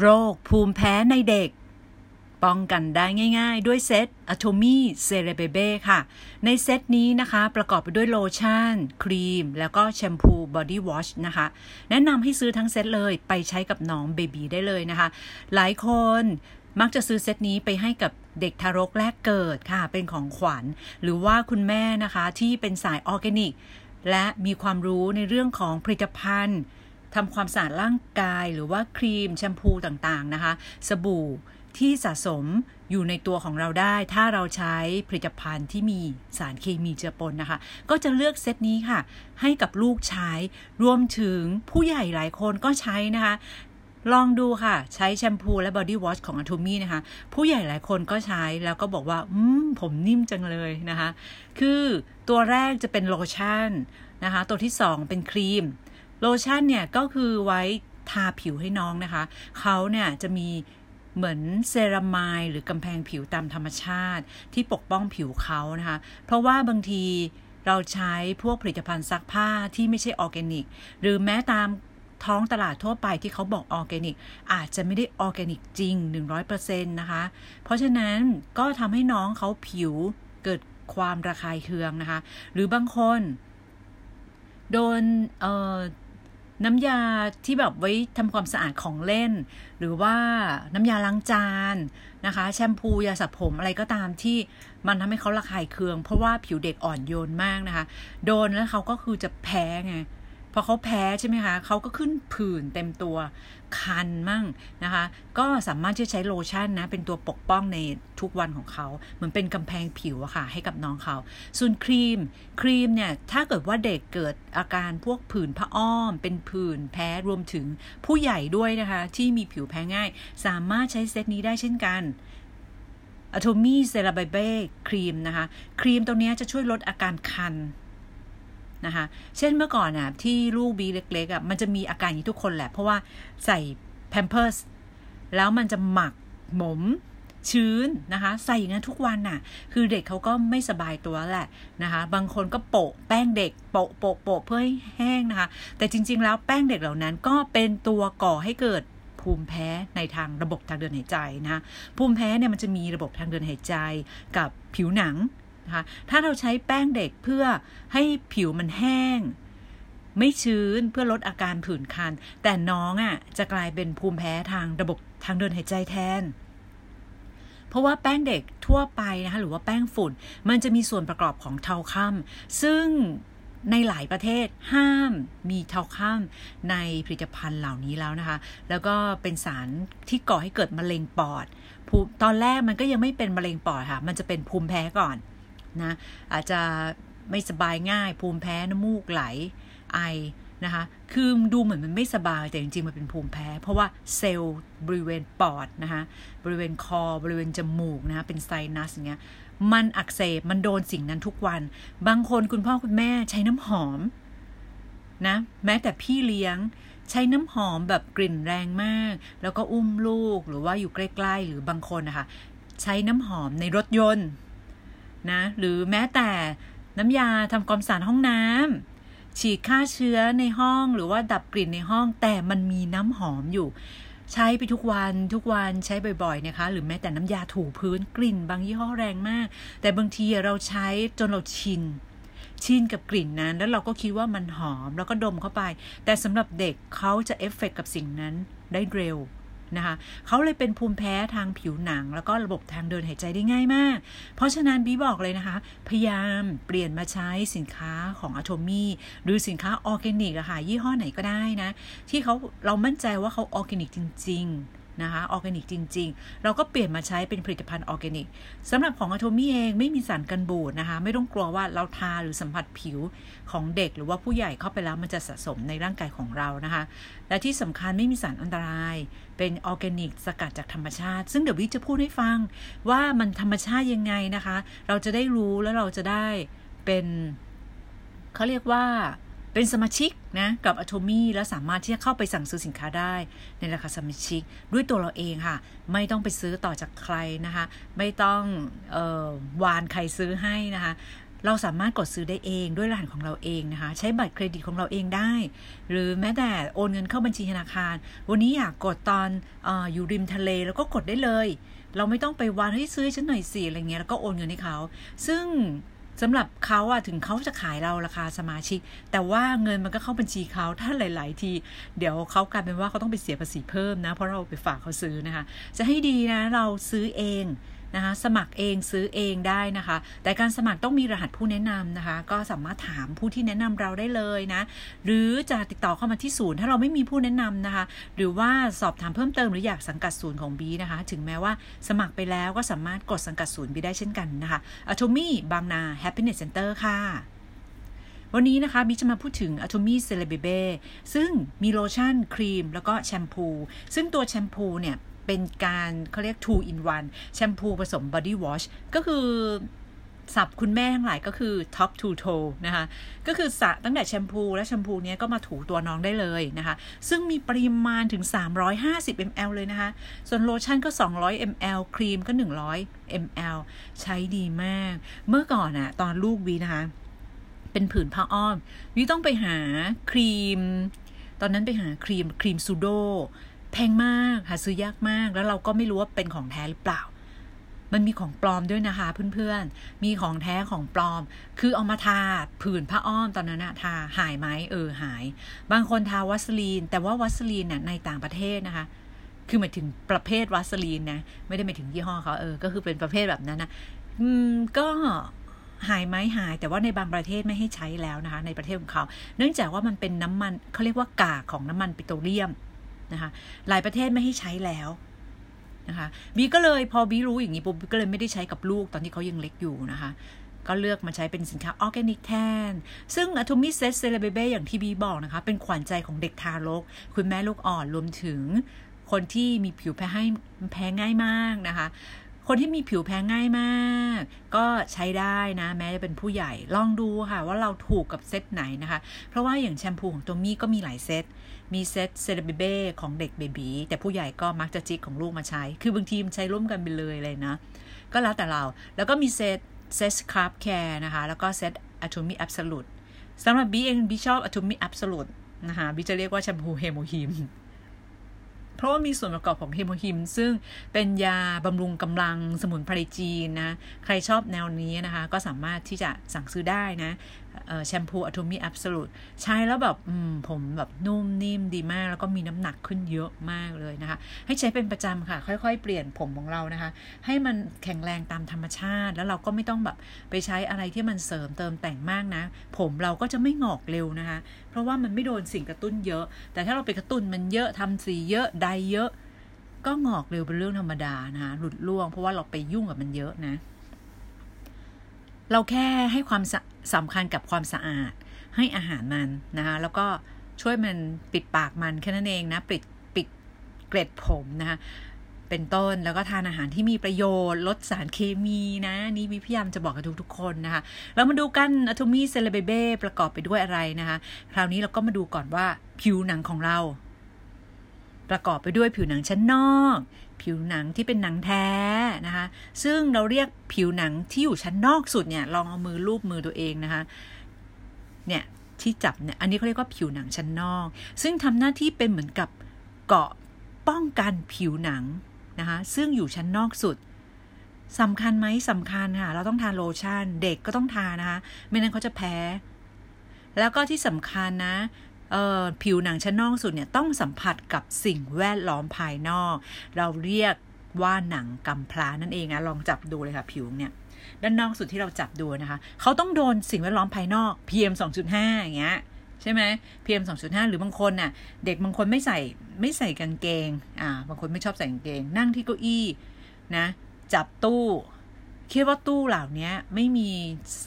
โรคภูมิแพ้ในเด็ก ป้องกันได้ง่าย ๆ ด้วยเซต Atomy c e r e b e b e ค่ะ ในเซตนี้นะคะประกอบไปด้วยโลชั่น ครีม แล้วก็แชมพู body wash นะคะ แนะนำให้ซื้อทั้งเซตเลยไปใช้กับน้อง baby ได้เลยนะคะ หลายคนมักจะซื้อเซตนี้ไปให้กับเด็กทารกแรกเกิดค่ะ เป็นของขวัญ หรือว่าคุณแม่นะคะที่เป็นสายออร์แกนิก และมีความรู้ในเรื่องของผลิตภัณฑ์ ทำความสะอาดร่างกายหรือว่าครีมแชมพูต่างๆนะคะ สบู่ที่สะสมอยู่ในตัวของเราได้ ถ้าเราใช้ผลิตภัณฑ์ที่มีสารเคมีเจือปนนะคะ ก็จะเลือกเซตนี้ค่ะ ให้กับลูกใช้รวมถึงผู้ใหญ่หลายคนก็ใช้นะคะลองดูค่ะ ใช้แชมพูและบอดี้วอชของ Atomy นะคะ ผู้ใหญ่หลายคนก็ใช้แล้วก็บอกว่า อืม ผมนิ่มจังเลยนะคะ คือตัวแรกจะเป็นโลชั่นนะคะ ตัวที่ 2 เป็นครีม โลชั่นเนี่ยก็คือไว้ทาผิวให้น้องนะคะ เขาเนี่ยจะมีเหมือน ceramide หรือกำแพงผิวตามธรรมชาติ ที่ปกป้องผิวเขานะคะ เพราะว่าบางทีเราใช้พวกผลิตภัณฑ์ซักผ้าที่ไม่ใช่ออร์แกนิก หรือแม้ตามท้องตลาดทั่วไปที่เขาบอกออร์แกนิก อาจจะไม่ได้ออร์แกนิกจริง 100%นะคะ เพราะฉะนั้นก็ทำให้น้องเขาผิวเกิดความระคายเคืองนะคะ หรือบางคน โดนเอ่อ น้ำยาที่แบบไว้ทำความสะอาดของเล่น หรือว่าน้ำยาล้างจานนะคะ แชมพูยาสระผมอะไรก็ตามที่มันทำให้เขาระคายเคือง เพราะว่าผิวเด็กอ่อนโยนมากนะคะ โดนแล้วเขาก็คือจะแพ้ไง พอเขาแพ้ใช่ไหมคะเขาก็ขึ้นผื่นเต็มตัวคันมั่งนะคะ ก็สามารถที่จะใช้โลชั่นนะ เป็นตัวปกป้องในทุกวันของเขา เหมือนเป็นกำแพงผิวอะค่ะ ให้กับน้องเขา ส่วนครีม ครีมเนี่ย ถ้าเกิดว่าเด็กเกิดอาการพวกผื่นผ้าอ้อม เป็นผื่นแพ้รวมถึงผู้ใหญ่ด้วยนะคะ ที่มีผิวแพ้ง่าย สามารถใช้เซตนี้ได้เช่นกันอะโทมี่เซราไบเบ้ครีมนะคะ ครีมตัวนี้จะช่วยลดอาการคัน นะคะ เช่นเมื่อก่อนน่ะที่ลูกบีเล็กๆอะมันจะมีอาการอย่างนี้ทุกคนแหละ เพราะว่าใส่แพมเพิร์สแล้วมันจะหมักหมมชื้นนะคะ ใส่อย่างนั้นทุกวันน่ะ คือเด็กเขาก็ไม่สบายตัวแหละนะคะ บางคนก็โปะแป้งเด็กโปะโปะโปะเพื่อให้แห้งนะคะ แต่จริง ๆ แล้วแป้งเด็กเหล่านั้นก็เป็นตัวก่อให้เกิดภูมิแพ้ในทางระบบทางเดินหายใจนะ ภูมิแพ้เนี่ยมันจะมีระบบทางเดินหายใจกับผิวหนัง นะคะถ้าเราใช้แป้งเด็กเพื่อให้ผิวมันแห้ง ไม่ชื้นเพื่อลดอาการผื่นคัน แต่น้องอะ่ะจะกลายเป็นภูมิแพ้ทางระบบทางเดินหายใจแทนเพราะว่าแป้งเด็กทั่วไปนะคะหรือว่าแป้งฝุ่น มันจะมีส่วนประกอบของเทาค่ำซึ่งในหลายประเทศห้ามมีเทาค่ำในผลิตภัณฑ์เหล่านี้แล้วนะคะ แล้วก็เป็นสารที่ก่อให้เกิดมะเร็งปอดตอนแรกมันก็ยังไม่เป็นมะเร็งปอดค่ะ มันจะเป็นภูมิแพ้ก่อน นะอาจจะไม่สบายง่าย ภูมิแพ้น้ำมูกไหลไอนะคะคือดูเหมือนมันไม่สบายแต่จริงๆมันเป็นภูมิแพ้ เพราะว่าเซลล์บริเวณปอดนะคะบริเวณคอบริเวณจมูกนะคะเป็นไซนัสอย่างเงี้ยมันอักเสบมันโดนสิ่งนั้นทุกวัน บางคนคุณพ่อคุณแม่ใช้น้ำหอมนะแม้แต่พี่เลี้ยงใช้น้ำหอมแบบกลิ่นแรงมาก แล้วก็อุ้มลูกหรือว่าอยู่ใกล้ ๆ หรือบางคนนะคะใช้น้ำหอมในรถยนต์ นะหรือแม้แต่น้ำยาทำความสะอาดห้องน้ำฉีดฆ่าเชื้อในห้องหรือว่าดับกลิ่นในห้อง แต่มันมีน้ำหอมอยู่ ใช้ไปทุกวันทุกวันใช้บ่อยๆนะคะ หรือแม้แต่น้ำยาถูพื้นกลิ่น บางยี่ห้อแรงมาก แต่บางทีเราใช้จนเราชินชินกับกลิ่นนั้น แล้วเราก็คิดว่ามันหอม แล้วก็ดมเข้าไป แต่สำหรับเด็กเขาจะเอฟเฟกกับสิ่งนั้นได้เร็ว นะคะเขาเลยเป็นภูมิแพ้ทางผิวหนัง แล้วก็ระบบทางเดินหายใจได้ง่ายมาก เพราะฉะนั้นบีบอกเลยนะคะ พยายามเปลี่ยนมาใช้สินค้าของ Atomy หรือสินค้าออร์แกนิกอะค่ะยี่ห้อไหนก็ได้นะ ที่เขาเรามั่นใจว่าเขาออร์แกนิกจริง ๆ นะคะออร์แกนิกจริง ๆ เราก็เปลี่ยนมาใช้เป็นผลิตภัณฑ์ออร์แกนิกสำหรับของอะโทมี่เองไม่มีสารกันบูดนะคะ ไม่ต้องกลัวว่าเราทาหรือสัมผัสผิวของเด็ก หรือว่าผู้ใหญ่เข้าไปแล้วมันจะสะสมในร่างกายของเรานะคะ และที่สำคัญไม่มีสารอันตราย เป็นออร์แกนิกสกัดจากธรรมชาติ ซึ่งเดี๋ยววิจะพูดให้ฟังว่ามันธรรมชาติยังไงนะคะ เราจะได้รู้แล้วเราจะได้เป็นเขาเรียกว่า เป็นสมาชิกนะกับ Atomy แล้วสามารถที่จะเข้าไปสั่งซื้อสินค้าได้ ในราคาสมาชิกด้วยตัวเราเองค่ะ ไม่ต้องไปซื้อต่อจากใครนะคะ ไม่ต้องออวานใครซื้อให้นะคะเราสามารถกดซื้อได้เองด้วยรหัสของเราเองนะคะ ใช้บัตรเครดิตของเราเองได้ หรือแม้แต่โอนเงินเข้าบัญชีธนาคาร วันนี้อยากกดตอนออยู่ริมทะเลแล้วก็กดได้เลย เราไม่ต้องไปวานให้ซื้อฉันหน่อยสิอะไรเงี้ยแล้วก็โอนเงินให้เขา ซึ่ง สำหรับเขาอะถึงเขาจะขายเราราคาสมาชิก แต่ว่าเงินมันก็เข้าบัญชีเขาถ้าหลาย ๆ ที เดี๋ยวเขากลายเป็นว่าเขาต้องไปเสียภาษีเพิ่มนะ เพราะเราไปฝากเขาซื้อนะคะ จะให้ดีนะ เราซื้อเอง นะคะสมัครเองซื้อเองได้นะคะ แต่การสมัครต้องมีรหัสผู้แนะนำนะคะ ก็สามารถถามผู้ที่แนะนำเราได้เลยนะ หรือจะติดต่อเข้ามาที่ศูนย์ ถ้าเราไม่มีผู้แนะนำนะคะ หรือว่าสอบถามเพิ่มเติมหรืออยากสังกัดศูนย์ของบีนะคะ ถึงแม้ว่าสมัครไปแล้วก็สามารถกดสังกัดศูนย์บีได้เช่นกันนะคะอะโทมี่บางนา Happiness Center ค่ะวันนี้นะคะบิจะมาพูดถึง Atomy c e l e b e b e ซึ่งมีโลชั่น ครีม แล้วก็แชมพู ซึ่งตัวแชมพูเนี่ย เป็นการเขาเรียก two in one แชมพูผสม body wash ก็คือสับคุณแม่ทั้งหลายก็คือ top to toe นะคะก็คือสระตั้งแต่แชมพูและแชมพูนี้ก็มาถูตัวน้องได้เลยนะคะ ซึ่งมีปริมาณถึง 350 ml เลยนะคะ ส่วนโลชั่นก็ 200 ml ครีมก็ 100 ml ใช้ดีมาก เมื่อก่อนอะตอนลูกวีนะคะ เป็นผื่นผ้าอ้อมวิต้องไปหาครีม ตอนนั้นไปหาครีมครีมซูโด แพงมาก หาซื้อยากมาก แล้วเราก็ไม่รู้ว่าเป็นของแท้หรือเปล่า มันมีของปลอมด้วยนะคะเพื่อนๆ มีของแท้ของปลอม คือเอามาทาผื่นผ้าอ้อมตอนนั้นอะทาหายไหมเออหาย บางคนทาวัสลีน แต่ว่าวัสลีนน่ะในต่างประเทศนะคะ คือหมายถึงประเภทวัสลีนนะ ไม่ได้หมายถึงยี่ห้อเขาเออ ก็คือเป็นประเภทแบบนั้นนะ อืม ก็หายไหมหาย แต่ว่าในบางประเทศไม่ให้ใช้แล้วนะคะ ในประเทศของเขา เนื่องจากว่ามันเป็นน้ำมันเขาเรียกว่ากากของน้ำมันปิโตรเลียม นะคะหลายประเทศไม่ให้ใช้แล้วนะคะบีก็เลยพอบีรู้อย่างนี้ปุ๊บก็เลยไม่ได้ใช้กับลูกตอนที่เขายังเล็กอยู่นะคะก็เลือกมาใช้เป็นสินค้าออร์แกนิกแทน ซึ่ง Atomy เซต Cerebebe อย่างที่บีบอกนะคะ เป็นขวัญใจของเด็กทารก คุณแม่ลูกอ่อนรวมถึงคนที่มีผิวแพ้ให้แพ้ง่ายมากนะคะ คนที่มีผิวแพ้ง่ายมาก ก็ใช้ได้นะ แม้จะเป็นผู้ใหญ่ ลองดูค่ะว่าเราถูกกับเซตไหนนะคะ เพราะว่าอย่างแชมพูของ Atomy ก็มีหลายเซต มีเซต Cerebebe ของเด็ก baby แต่ผู้ใหญ่ก็มักจะจิกของลูกมาใช้ คือบางทีมใช้ร่วมกันไปเลยเลยนะ ก็แล้วแต่เรา แล้วก็มีเซตเซต scalp care นะคะ แล้วก็เซต Atomy Absoluteสำหรับบีเองบีชอบ Atomy Absolute นะคะบีจะเรียกว่าแชมพู HemoHIM เพราะว่ามีส่วนประกอบของ HemoHIM ซึ่งเป็นยาบำรุงกำลังสมุนไพรจีนนะ ใครชอบแนวนี้นะคะ ก็สามารถที่จะสั่งซื้อได้นะ แชมพู Atomy Absolute ใช้แล้วแบบผมแบบนุ่มนิ่มดีมาก แล้วก็มีน้ำหนักขึ้นเยอะมากเลยนะคะ ให้ใช้เป็นประจำค่ะ ค่อยๆ เปลี่ยนผมของเรานะคะ ให้มันแข็งแรงตามธรรมชาติ แล้วเราก็ไม่ต้องแบบไปใช้อะไรที่มันเสริมเติมแต่งมากนะ ผมเราก็จะไม่งอกเร็วนะคะ เพราะว่ามันไม่โดนสิ่งกระตุ้นเยอะ แต่ถ้าเราไปกระตุ้นมันเยอะทำสีเยอะใดเยอะ ก็งอกเร็วเป็นเรื่องธรรมดานะคะหลุดล่วง เพราะว่าเราไปยุ่งกับมันเยอะนะ เราแค่ให้ความสำคัญกับความสะอาด ให้อาหารมันนะคะแล้วก็ช่วยมันปิดปากมันแค่นั้นเองนะปิดปิดเกล็ดผมนะคะเป็นต้นแล้วก็ทานอาหารที่มีประโยชน์ ลดสารเคมีนะ นี่วิพยายามจะบอกกับทุกๆคนนะคะเรามาดูกันอะโทมีเซเลเบเบประกอบไปด้วยอะไรนะคะ คราวนี้เราก็มาดูก่อนว่าผิวหนังของเรา ประกอบไปด้วยผิวหนังชั้นนอก ผิวหนังที่เป็นหนังแท้นะคะ ซึ่งเราเรียกผิวหนังที่อยู่ชั้นนอกสุดเนี่ยลองเอามือลูบมือตัวเองนะคะเนี่ยที่จับเนี่ยอันนี้เขาเรียกว่าผิวหนังชั้นนอก ซึ่งทำหน้าที่เป็นเหมือนกับเกาะป้องกันผิวหนังนะคะซึ่งอยู่ชั้นนอกสุดสำคัญไหมสำคัญค่ะ เราต้องทาโลชั่น เด็กก็ต้องทานะคะ ไม่นั้นเขาจะแพ้ แล้วก็ที่สำคัญนะ ผิวหนังชั้นนอกสุดเนี่ยต้องสัมผัสกับสิ่งแวดล้อมภายนอก เราเรียกว่าหนังกำพร้านั่นเองนะลองจับดูเลยค่ะผิวเนี่ยด้านนอกสุดที่เราจับดูนะคะเขาต้องโดนสิ่งแวดล้อมภายนอก PM 2.5 อย่างเงี้ยใช่ไหม PM 2.5 หรือบางคนน่ะเด็กบางคนไม่ใส่ไม่ใส่กางเกงอ่าบางคนไม่ชอบใส่กางเกง นั่งที่เก้าอี้นะจับตู้คิดว่าตู้เหล่านี้ไม่มี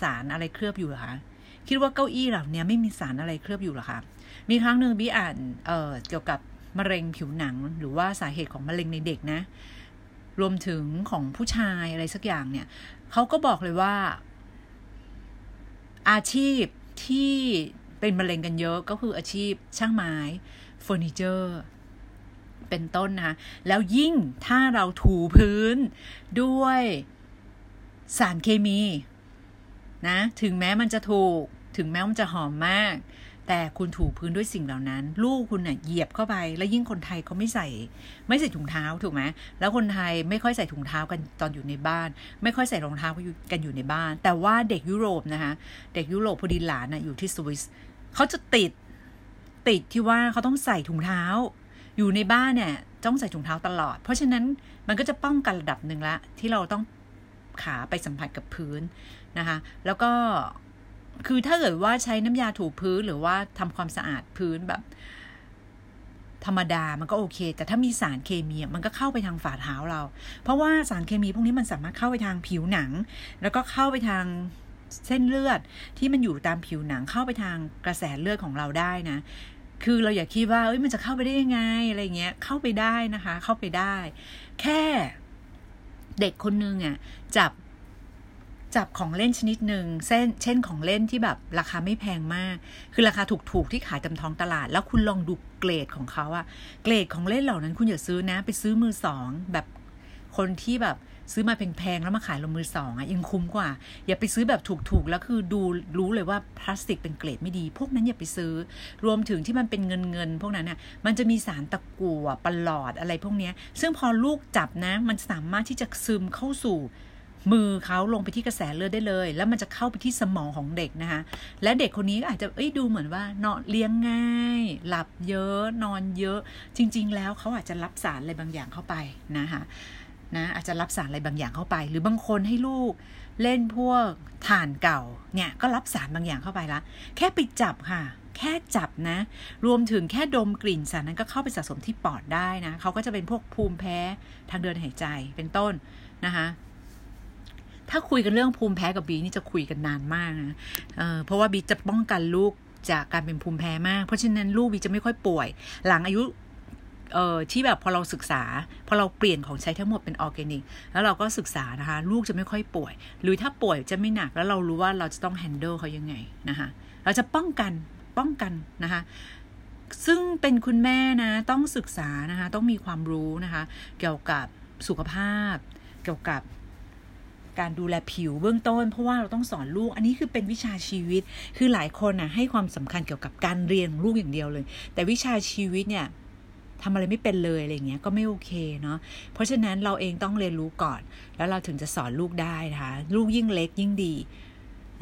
สารอะไรเคลือบอยู่หรอคะคิดว่าเก้าอี้เหล่านี้ไม่มีสารอะไรเคลือบอยู่หรอคะ มีครั้งหนึ่งบีอ่านเอ่อเกี่ยวกับมะเร็งผิวหนัง หรือว่าสาเหตุของมะเร็งในเด็กนะ รวมถึงของผู้ชายอะไรสักอย่างเนี่ยเขาก็บอกเลยว่า อาชีพที่เป็นมะเร็งกันเยอะก็คืออาชีพช่างไม้เฟอร์นิเจอร์เป็นต้นนะแล้วยิ่งถ้าเราถูพื้นด้วยสารเคมีนะ ถึงแม้มันจะถูก ถึงแม้มันจะหอมมาก แต่คุณถูพื้นด้วยสิ่งเหล่านั้น ลูกคุณเนะ่ยเหยียบเข้าไป แล้วยิ่งคนไทยเขาไม่ใส่ ไม่ใส่ถุงเท้าถูกไหมแล้วคนไทยไม่ค่อยใส่ถุงเท้ากันตอนอยู่ในบ้าน ไม่ค่อยใส่รองเท้ากันอยู่ในบ้าน แต่ว่าเด็กยุโรปนะคะเด็กยุโรปพอดีหลานนะอยู่ที่สวิสเขาจะติดติดที่ว่าเขาต้องใส่ถุงเท้า อยู่ในบ้านเนี่ยต้องใส่ถุงเท้าตลอด เพราะฉะนั้นมันก็จะป้องกันระดับหนึ่งละที่เราต้องขาไปสัมผัสกับพื้นนะคะ แล้วก็ คือถ้าเกิดว่าใช้น้ำยาถูพื้นหรือว่าทำความสะอาดพื้นแบบ ธรรมดามันก็โอเค แต่ถ้ามีสารเคมีมันก็เข้าไปทางฝ่าเท้าเรา เพราะว่าสารเคมีพวกนี้มันสามารถเข้าไปทางผิวหนัง แล้วก็เข้าไปทางเส้นเลือดที่มันอยู่ตามผิวหนังเข้าไปทางกระแสเลือดของเราได้นะ คือเราอย่าคิดว่าเอ้ยมันจะเข้าไปได้ยังไงอะไรเงี้ย เข้าไปได้นะคะ เข้าไปได้ แค่เด็กคนนึงอะจับ จับของเล่นชนิดหนึ่งเส้นเช่นของเล่นที่แบบราคาไม่แพงมาก คือราคาถูกๆที่ขายตามท้องตลาด แล้วคุณลองดูเกรดของเขาอะเกรดของเล่นเหล่านั้นคุณอย่าซื้อนะ ไปซื้อมือสองแบบคนที่แบบซื้อมาแพงๆแล้วมาขายลงมือสองอะยังคุ้มกว่า อย่าไปซื้อแบบถูกๆ แล้วคือดูรู้เลยว่าพลาสติกเป็นเกรดไม่ดี พวกนั้นอย่าไปซื้อ รวมถึงที่มันเป็นเงินเงินพวกนั้นเนี่ยมันจะมีสารตะกั่วปลอดอะไรพวกนี้ซึ่งพอลูกจับนะ มันสามารถที่จะซึมเข้าสู่ มือเขาลงไปที่กระแสเลือดได้เลย แล้วมันจะเข้าไปที่สมองของเด็กนะคะและเด็กคนนี้อาจจะเอ้ยดูเหมือนว่านอนเลี้ยงง่าย หลับเยอะนอนเยอะ จริง ๆ แล้วเขาอาจจะรับสารอะไรบางอย่างเข้าไปนะคะนะอาจจะรับสารอะไรบางอย่างเข้าไป หรือบางคนให้ลูกเล่นพวกถ่านเก่าเนี่ยก็รับสารบางอย่างเข้าไปละ แค่ไปจับค่ะ แค่จับนะ รวมถึงแค่ดมกลิ่นสารนั้นก็เข้าไปสะสมที่ปอดได้นะเขาก็จะเป็นพวกภูมิแพ้ทางเดินหายใจเป็นต้นนะคะ ถ้าคุยกันเรื่องภูมิแพ้กับบีนี่จะคุยกันนานมากนะเพราะว่าบีจะป้องกันลูกจากการเป็นภูมิแพ้มาก เพราะฉะนั้นลูกบีจะไม่ค่อยป่วย หลังอายุเอ่อที่แบบพอเราศึกษา พอเราเปลี่ยนของใช้ทั้งหมดเป็นออร์แกนิก แล้วเราก็ศึกษานะคะ ลูกจะไม่ค่อยป่วย หรือถ้าป่วยจะไม่หนักแล้วเรารู้ว่าเราจะต้อง handle เขายังไงนะคะเราจะป้องกันป้องกันนะคะซึ่งเป็นคุณแม่นะ ต้องศึกษานะคะ ต้องมีความรู้นะคะ เกี่ยวกับสุขภาพ เกี่ยวกับ การดูแลผิวเบื้องต้น เพราะว่าเราต้องสอนลูก อันนี้คือเป็นวิชาชีวิต คือหลายคนนะให้ความสำคัญเกี่ยวกับการเรียนลูกอย่างเดียวเลย แต่วิชาชีวิตเนี่ยทำอะไรไม่เป็นเลยอะไรเงี้ยก็ไม่โอเคเนาะเพราะฉะนั้นเราเองต้องเรียนรู้ก่อน แล้วเราถึงจะสอนลูกได้นะคะลูกยิ่งเล็กยิ่งดี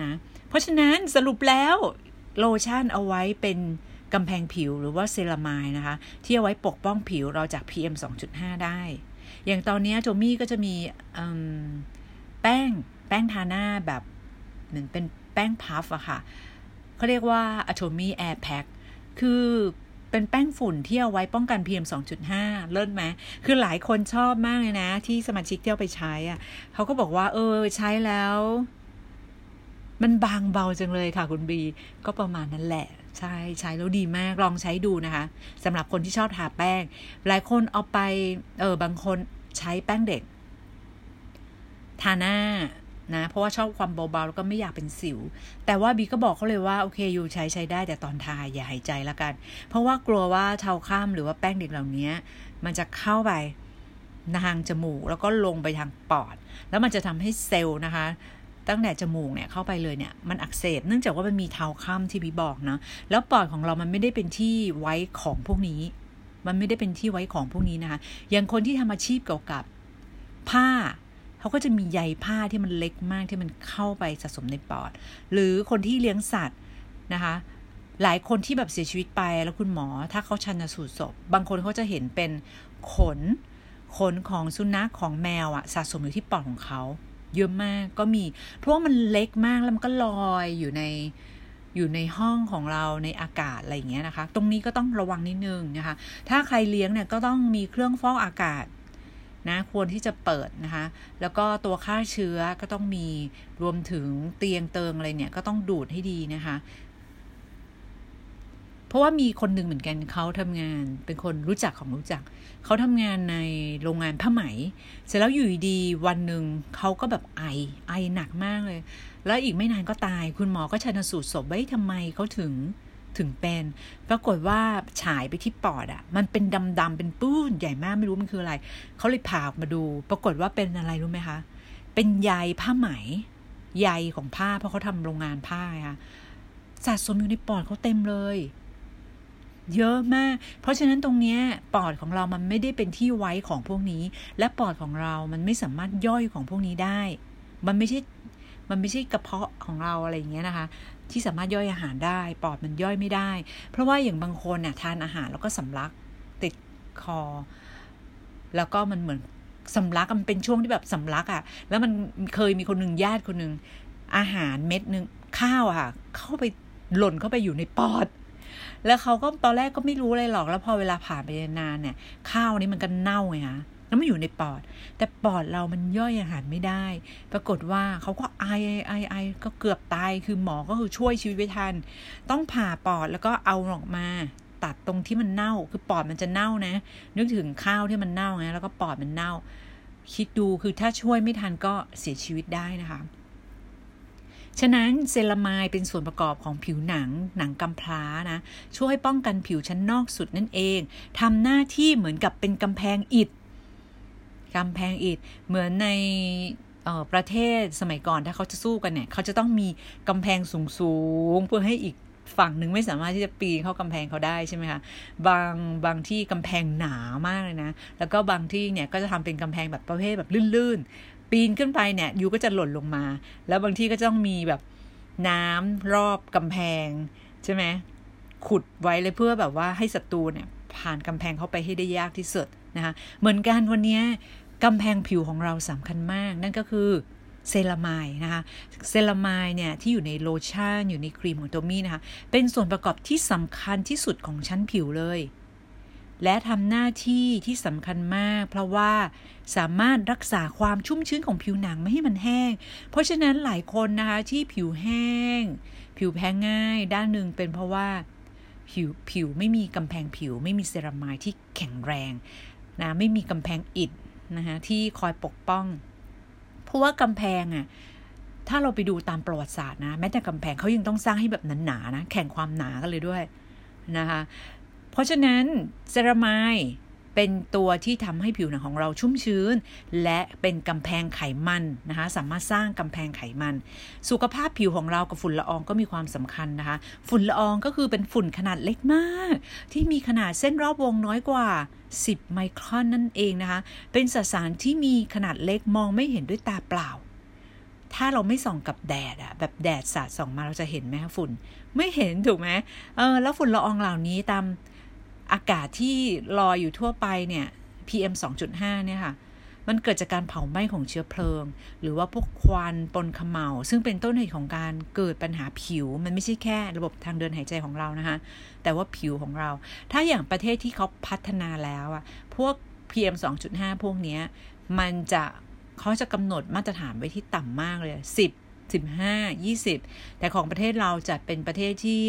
นะเพราะฉะนั้นสรุปแล้วโลชั่นเอาไว้เป็นกำแพงผิวหรือว่าเซรามายนะคะ ที่เอาไว้ปกป้องผิวเราจาก PM 2.5 ได้ อย่างตอนนี้โจมี่ก็จะมี แป้งแป้งทาหน้าแบบเหมือนเป็นแป้งพัฟอะค่ะเขาเรียกว่า Atomy Air Pack คือเป็นแป้งฝุ่นที่เอาไว้ป้องกัน PM 2.5 เลิศไหม คือหลายคนชอบมากเลยนะ ที่สมาชิกเที่เอาไปใช้อะเขาก็บอกว่า เออ ใช้แล้ว มันบางเบาจังเลยค่ะคุณบี ก็ประมาณนั้นแหละ ใช่ใช้แล้วดีมากลองใช้ดูนะคะสำหรับคนที่ชอบทาแป้ง หลายคนเอาไป เออบางคนใช้แป้งเด็ก ทาหน้านะเพราะว่าชอบความเบาๆแล้วก็ไม่อยากเป็นสิว แต่ว่าบีก็บอกเขาเลยว่าโอเคอยู่ใช้ใช้ได้แต่ตอนทาอย่าหายใจละกัน เพราะว่ากลัวว่าเทาข้ามหรือว่าแป้งเด็กเหล่านี้มันจะเข้าไปทางจมูกแล้วก็ลงไปทางปอด แล้วมันจะทำให้เซลล์นะคะ ตั้งแต่จมูกเนี่ยเข้าไปเลยเนี่ยมันอักเสบเนื่องจากว่ามันมีเทาข้ามที่บีบอกนะแล้วปอดของเรามันไม่ได้เป็นที่ไว้ของพวกนี้ มันไม่ได้เป็นที่ไว้ของพวกนี้นะคะอย่างคนที่ทำอาชีพเกี่ยวกับผ้า เขาก็จะมีใยผ้าที่มันเล็กมากที่มันเข้าไปสะสมในปอด หรือคนที่เลี้ยงสัตว์นะคะ หลายคนที่แบบเสียชีวิตไปแล้วคุณหมอถ้าเขาชันสูตรศพ บางคนเขาจะเห็นเป็นขนขนของสุนัขของแมวอะสะสมอยู่ที่ปอดของเขาเยอะมากก็มี เพราะว่ามันเล็กมากแล้วมันก็ลอยอยู่ในอยู่ในห้องของเราในอากาศอะไรอย่างเงี้ยนะคะ ตรงนี้ก็ต้องระวังนิดนึงนะคะ ถ้าใครเลี้ยงเนี่ยก็ต้องมีเครื่องฟอกอากาศ นะควรที่จะเปิดนะคะ แล้วก็ตัวฆ่าเชื้อก็ต้องมีรวมถึงเตียงเติงอะไรเนี่ยก็ต้องดูดให้ดีนะคะ เพราะว่ามีคนหนึ่งเหมือนกันเขาทำงานเป็นคนรู้จักของรู้จัก เขาทำงานในโรงงานผ้าไหม เสร็จแล้วอยู่ดีวันหนึ่งเขาก็แบบไอไอหนักมากเลย แล้วอีกไม่นานก็ตาย คุณหมอก็ชันสูตรศพไว้ทำไมเขาถึง ถึงเป็น ปรากฏว่าฉายไปที่ปอดอะ่ะ มันเป็นดำๆเป็นปื้นใหญ่มากไม่รู้มันคืออะไร เขาเลยผ่าออกมาดู ปรากฏว่าเป็นอะไรรู้ไหมคะ เป็นใยผ้าไหม ใยของผ้าเพราะเขาทำโรงงานผ้าค่ะสะสมอยู่ในปอดเขาเต็มเลย เยอะมาก เพราะฉะนั้นตรงนี้ปอดของเรามันไม่ได้เป็นที่ไว้ของพวกนี้ และปอดของเรามันไม่สามารถย่อยของพวกนี้ได้ มันไม่ใช่มันไม่ใช่กระเพาะของเราอะไรอย่างเงี้ยนะคะ ที่สามารถย่อยอาหารได้ ปอดมันย่อยไม่ได้ เพราะว่าอย่างบางคนน่ะทานอาหารแล้วก็สำลักติดคอ แล้วก็มันเหมือนสำลักมันเป็นช่วงที่แบบสำลักอะ่ะ แล้วมันเคยมีคนหนึ่งญาติคนหนึ่งอาหารเม็ดหนึ่งข้าวอะค่ะ เข้าไปหล่นเข้าไปอยู่ในปอด แล้วเขาก็ตอนแรกก็ไม่รู้อะไรหรอกแล้วพอเวลาผ่านไปนานเนี่ยข้าวนี้มันก็เน่าไงคะ แล้วมันอยู่ในปอด แต่ปอดเรามันย่อยอาหารไม่ได้ ปรากฏว่าเขาก็ไอไอไอก็เกือบตายคือหมอก็คือช่วยชีวิตไว้ทัน ต้องผ่าปอดแล้วก็เอาออกมาตัดตรงที่มันเน่า คือปอดมันจะเน่านะ นึกถึงข้าวที่มันเน่าไงแล้วก็ปอดมันเน่า คิดดูคือถ้าช่วยไม่ทันก็เสียชีวิตได้นะคะฉะนั้นเซรามายเป็นส่วนประกอบของผิวหนังหนังกำพร้านะ ช่วยป้องกันผิวชั้นนอกสุดนั่นเองทำหน้าที่เหมือนกับเป็นกำแพงอิฐ กำแพงอิฐเหมือนในประเทศสมัยก่อนถ้าเขาจะสู้กันเนี่ย เขาจะต้องมีกำแพงสูงๆเพื่อให้อีกฝั่งหนึ่งไม่สามารถที่จะปีนเข้ากำแพงเขาได้ใช่ไหมคะบางบางที่กำแพงหนามากเลยนะ แล้วก็บางที่เนี่ยก็จะทำเป็นกำแพงแบบประเภทแบบลื่นๆ ปีนขึ้นไปเนี่ยยูก็จะหล่นลงมา แล้วบางที่ก็ต้องมีแบบน้ำรอบกำแพงใช่ไหมขุดไว้เลยเพื่อแบบว่าให้ศัตรูเนี่ยผ่านกำแพงเข้าไปให้ได้ยากที่สุด นะคะเหมือนกันวันนี้กำแพงผิวของเราสำคัญมาก นั่นก็คือเซรามายนะคะเซรามายเนี่ยที่อยู่ในโลชั่นอยู่ในครีมของโตมี่นะคะเป็นส่วนประกอบที่สำคัญที่สุดของชั้นผิวเลย และทำหน้าที่ที่สำคัญมาก เพราะว่าสามารถรักษาความชุ่มชื้นของผิวหนังไม่ให้มันแห้ง เพราะฉะนั้นหลายคนนะคะที่ผิวแห้ง ผิวแพ้ง่าย ด้านหนึ่งเป็นเพราะว่าผิวผิวไม่มีกำแพงผิวไม่มีเซรามายที่แข็งแรง นะไม่มีกำแพงอิดนะคะที่คอยปกป้อง เพราะว่ากำแพงอะ่ะถ้าเราไปดูตามประวัติศาสตร์นะแม้แต่กำแพงเขายังต้องสร้างให้แบบหนาๆนะแข่งความหนากันเลยด้วยนะคะเพราะฉะนั้นเซรามาย เป็นตัวที่ทำให้ผิวหนังของเราชุ่มชื้น และเป็นกำแพงไขมันนะคะ สามารถสร้างกำแพงไขมัน สุขภาพผิวของเรากับฝุ่นละอองก็มีความสำคัญนะคะ ฝุ่นละอองก็คือเป็นฝุ่นขนาดเล็กมาก ที่มีขนาดเส้นรอบวงน้อยกว่า 10 ไมครอนนั่นเองนะคะ เป็นสสารที่มีขนาดเล็กมองไม่เห็นด้วยตาเปล่าถ้าเราไม่ส่องกับแดดอะแบบแดดสาดส่องมาเราจะเห็นไหมคะฝุ่น ไม่เห็นถูกไหมเออแล้วฝุ่นละอองเหล่านี้ตาม อากาศที่ลอยอยู่ทั่วไปเนี่ย PM 2.5 เนี่ยค่ะ มันเกิดจากการเผาไหม้ของเชื้อเพลิง หรือว่าพวกควันปนขมเหลาซึ่งเป็นต้นเหตุของการเกิดปัญหาผิว มันไม่ใช่แค่ระบบทางเดินหายใจของเรานะคะ แต่ว่าผิวของเรา ถ้าอย่างประเทศที่เขาพัฒนาแล้วอะพวก PM 2.5 พวกนี้มันจะเขาจะกำหนดมาตรฐานไว้ที่ต่ำมากเลย 10 15 20 แต่ของประเทศเราจัดเป็นประเทศที่